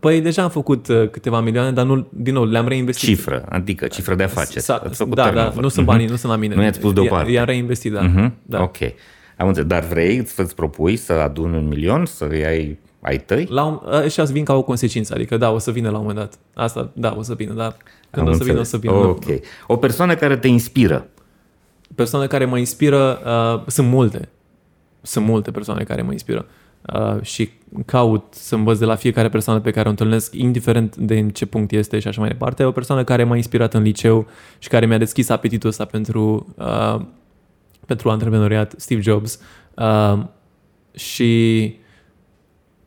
Speaker 1: Păi deja am făcut uh, câteva milioane, dar nu, din nou, le-am reinvestit.
Speaker 3: Cifră, adică cifră de afaceri.
Speaker 1: S-a, da, da, nu sunt banii, uh-huh. nu sunt la mine.
Speaker 3: Nu i-ați pus deoparte.
Speaker 1: I-am reinvestit, da. Uh-huh. da.
Speaker 3: Ok. Am înțeles, dar vrei, îți propui să aduni un milion, să iei ai tăi?
Speaker 1: La un, ăștia vin ca o consecință, adică da, o să vină la un moment dat. Asta, da, o să vină, dar când Am o să vină, o să vină.
Speaker 3: Ok. O persoană care te inspiră
Speaker 1: persoane care mă inspiră uh, sunt multe. Sunt multe persoane care mă inspiră. Uh, și caut să învăț de la fiecare persoană pe care o întâlnesc, indiferent de în ce punct este și așa mai departe. O persoană care m-a inspirat în liceu și care mi-a deschis apetitul ăsta pentru, uh, pentru antreprenoriat, Steve Jobs. Uh, și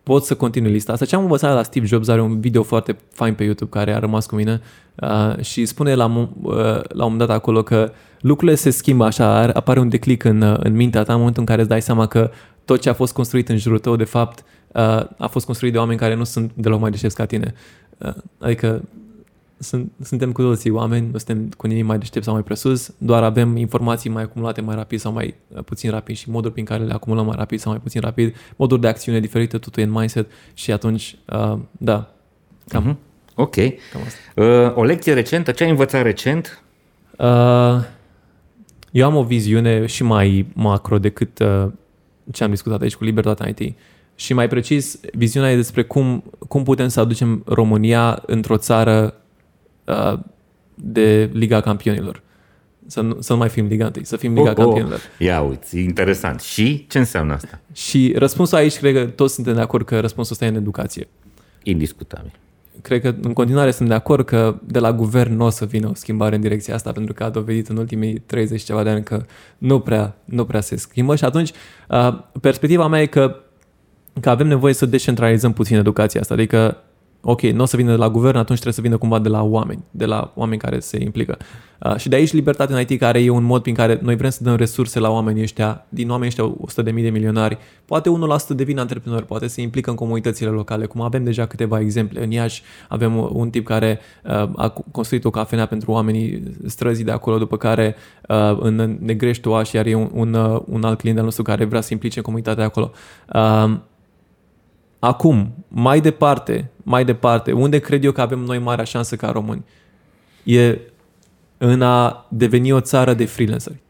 Speaker 1: pot să continui lista asta. Ce am învățat de la Steve Jobs are un video foarte fain pe YouTube care a rămas cu mine uh, și spune la, uh, la un moment dat acolo că lucrurile se schimbă așa, apare un declic în, uh, în mintea ta în momentul în care îți dai seama că tot ce a fost construit în jurul tău, de fapt, uh, a fost construit de oameni care nu sunt deloc mai deștepți ca tine. Uh, adică sunt, suntem cu toții oameni, nu suntem cu nimic mai deștept sau mai presus, doar avem informații mai acumulate mai rapid sau mai uh, puțin rapid și moduri prin care le acumulăm mai rapid sau mai puțin rapid, moduri de acțiune diferite, totul e în mindset și atunci, uh, da, cam. Uh-huh.
Speaker 3: Ok. Cam asta. Uh, o lecție recentă, ce ai învățat recent? Uh,
Speaker 1: eu am o viziune și mai macro decât uh, ce am discutat aici cu Libertatea IT. Și mai precis, viziunea e despre cum, cum putem să aducem România într-o țară uh, de Liga Campionilor. Să nu, să nu mai fim Liga să fim Liga oh, oh. Campionilor.
Speaker 3: Ia uite, interesant. Și ce înseamnă asta?
Speaker 1: Și răspunsul aici, cred că toți suntem de acord că răspunsul ăsta e în educație.
Speaker 3: Indiscutabil.
Speaker 1: Cred că în continuare sunt de acord că de la guvern nu o să vină o schimbare în direcția asta, pentru că a dovedit în ultimii 30 ceva de ani că nu prea, nu prea se schimbă și atunci uh, perspectiva mea e că, că avem nevoie să descentralizăm puțin educația asta, adică ok, nu o să vină de la guvern, atunci trebuie să vină cumva de la oameni, de la oameni care se implică. Uh, și de aici libertatea în IT, care e un mod prin care noi vrem să dăm resurse la oamenii ăștia, din oamenii ăștia 100.000 de milionari, poate 1% devin antreprenori, poate se implică în comunitățile locale, cum avem deja câteva exemple. În Iași avem un tip care uh, a construit o cafenea pentru oamenii străzii de acolo, după care uh, în Negrești Oaș, iar e un, un, uh, un alt client al nostru care vrea să implice comunitatea de acolo. Uh, Acum, mai departe, mai departe, unde cred eu că avem noi marea șansă ca români? E în a deveni o țară de freelanceri.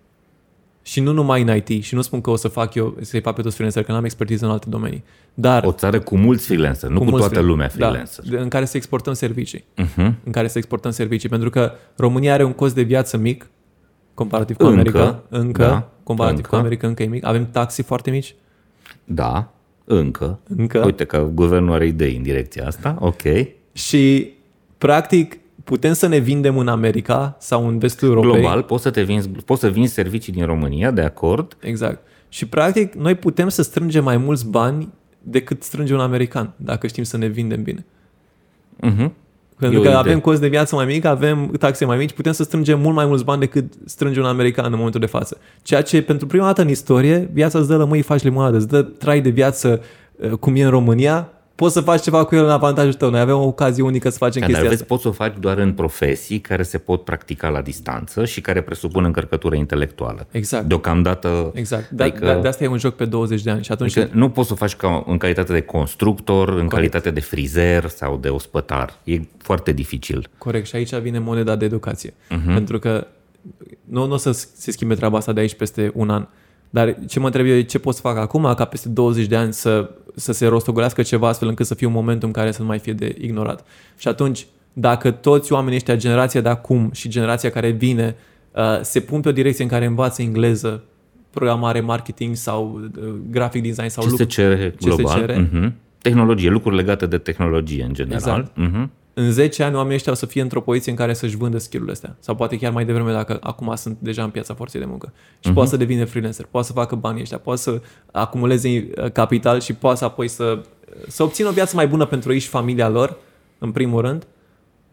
Speaker 1: Și nu numai în IT, și nu spun că o să fac eu, să-i fac pe toți freelanceri, că n-am expertiză în alte domenii. Dar,
Speaker 3: o țară cu mulți freelanceri, nu cu, cu toată lumea da, freelancer.
Speaker 1: Da, în care să exportăm servicii. Uh-huh. În care să exportăm servicii. Pentru că România are un cost de viață mic, comparativ cu America. Încă, încă da, comparativ încă. cu America încă e mic. Avem taxe foarte mici.
Speaker 3: Da. Încă. Încă. Uite că guvernul are idei în direcția asta. Ok.
Speaker 1: Și, practic, putem să ne vindem în America sau în vestul Europei.
Speaker 3: Global, poți să, te vinzi, poți să vinzi servicii din România, de acord.
Speaker 1: Exact. Și, practic, noi putem să strângem mai mulți bani decât strânge un american, dacă știm să ne vindem bine. Uh-huh. Pentru că avem cost de viață mai mic, avem taxe mai mici, putem să strângem mult mai mulți bani decât strânge un american în momentul de față. Ceea ce pentru prima dată în istorie, viața îți dă lămâi, faci limonadă, îți dă trai de viață uh, cum e în România, poți să faci ceva cu el în avantajul tău. Noi avem o ocazie unică să facem da, chestia
Speaker 3: dar vezi, poți să o faci doar în profesii care se pot practica la distanță și care presupun încărcătură intelectuală.
Speaker 1: Exact.
Speaker 3: Deocamdată...
Speaker 1: Exact. De, adică, de, de asta e un joc pe 20 de ani. Și atunci...
Speaker 3: Adică nu poți să o faci ca, în calitate de constructor, Corect. în calitate de frizer sau de ospătar. E foarte dificil.
Speaker 1: Corect. Și aici vine moneda de educație. Uh-huh. Pentru că nu, nu o să se schimbe treaba asta de aici peste un an. Dar ce mă întreb eu e ce pot să fac acum ca peste 20 de ani să, să se rostogolească ceva astfel încât să fie un moment în care să nu mai fie de ignorat. Și atunci, dacă toți oamenii ăștia, generația de acum și generația care vine, uh, se pun pe o direcție în care învață engleză, programare, marketing sau uh, graphic design sau
Speaker 3: ce
Speaker 1: lucruri,
Speaker 3: se cere global, ce se cere, uh-huh. tehnologie, lucruri legate de tehnologie în general.
Speaker 1: Exact. Uh-huh. În 10 ani oamenii ăștia o să fie într-o poziție în care să-și vândă skill-urile astea. Sau poate chiar mai devreme dacă acum sunt deja în piața forței de muncă. Și uh-huh. poate să devină freelancer, poate să facă banii ăștia, poate să acumuleze uh, capital și poate să apoi să, să obțină o viață mai bună pentru ei și familia lor, în primul rând,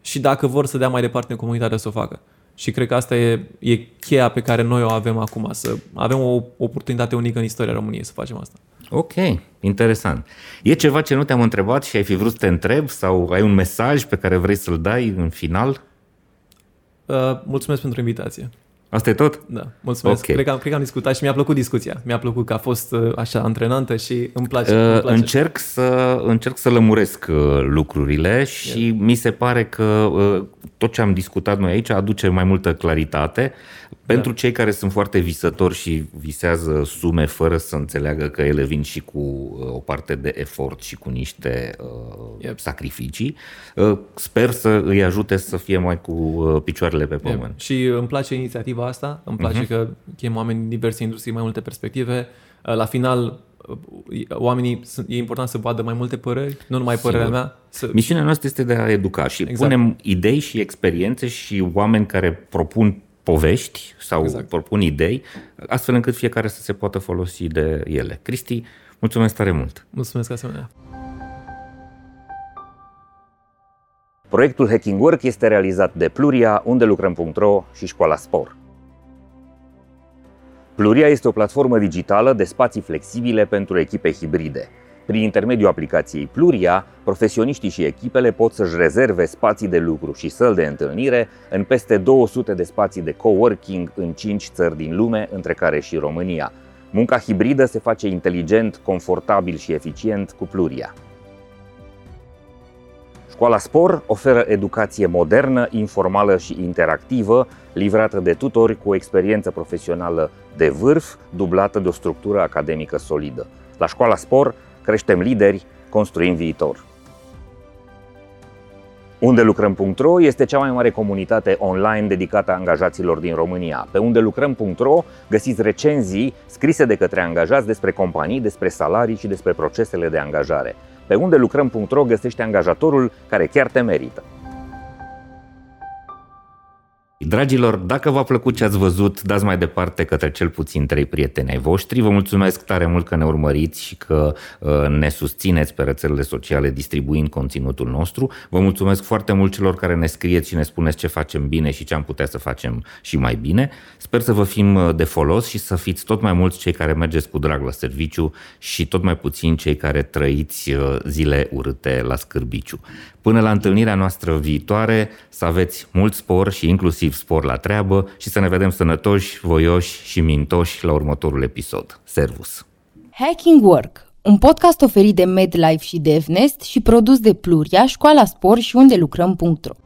Speaker 1: și dacă vor să dea mai departe în comunitate să o facă. Și cred că asta e, e cheia pe care noi o avem acum, să avem o oportunitate unică în istoria României să facem asta.
Speaker 3: Ok, interesant. E ceva ce nu te-am întrebat și ai fi vrut să te întreb sau ai un mesaj pe care vrei să-l dai în final?
Speaker 1: Uh, mulțumesc pentru invitație.
Speaker 3: Asta e tot?
Speaker 1: Da, mulțumesc. Okay. Cred, că, cred că am discutat și mi-a plăcut discuția. Mi-a plăcut că a fost uh, așa antrenantă și îmi place. Uh, îmi place.
Speaker 3: Încerc, să, încerc să lămuresc uh, lucrurile și yeah. mi se pare că uh, tot ce am discutat noi aici aduce mai multă claritate. Pentru da. cei care sunt foarte visători și visează sume fără să înțeleagă că ele vin și cu uh, o parte de efort și cu niște uh, yep. sacrificii, uh, sper să îi ajute să fie mai cu uh, picioarele pe pământ. Yep.
Speaker 1: Și îmi place inițiativa asta, îmi place uh-huh. că chem oameni din diverse industrii, mai multe perspective. Uh, la final, uh, oamenii, e important să vadă mai multe păreri, nu numai Sigur. părerea mea. Să...
Speaker 3: Misiunea noastră este de a educa și exact. punem idei și experiențe și oameni care propun povești sau exact. propun idei, astfel încât fiecare să se poată folosi de ele. Cristi, mulțumesc tare mult!
Speaker 1: Mulțumesc asemenea!
Speaker 3: Proiectul Hacking Work este realizat de Pluria, unde lucrăm.ro și Școala Spor. Pluria este o platformă digitală de spații flexibile pentru echipe hibride – prin intermediul aplicației Pluria, profesioniștii și echipele pot să-și rezerve spații de lucru și săli de întâlnire în peste 200 de spații de coworking în 5 țări din lume, între care și România. Munca hibridă se face inteligent, confortabil și eficient cu Pluria. Școala Spor oferă educație modernă, informală și interactivă, livrată de tutori cu o experiență profesională de vârf, dublată de o structură academică solidă. La Școala Spor creștem lideri, construim viitor. Unde lucrăm.ro este cea mai mare comunitate online dedicată angajaților din România. Pe unde lucrăm.ro găsiți recenzii scrise de către angajați despre companii, despre salarii și despre procesele de angajare. Pe unde lucrăm.ro găsește angajatorul care chiar te merită. Dragilor, dacă v-a plăcut ce ați văzut, dați mai departe către cel puțin trei prieteni ai voștri. Vă mulțumesc tare mult că ne urmăriți și că uh, ne susțineți pe rețelele sociale distribuind conținutul nostru. Vă mulțumesc foarte mult celor care ne scrieți și ne spuneți ce facem bine și ce am putea să facem și mai bine. Sper să vă fim uh, de folos și să fiți tot mai mulți cei care mergeți cu drag la serviciu și tot mai puțin cei care trăiți uh, zile urâte la scârbiciu. Până la întâlnirea noastră viitoare, să aveți mult spor și inclusiv spor la treabă și să ne vedem sănătoși, voioși și mintoși la următorul episod. Servus!
Speaker 2: Hacking Work, un podcast oferit de MedLife și DevNest și produs de Pluria, Școala Spor și unde lucrăm.ro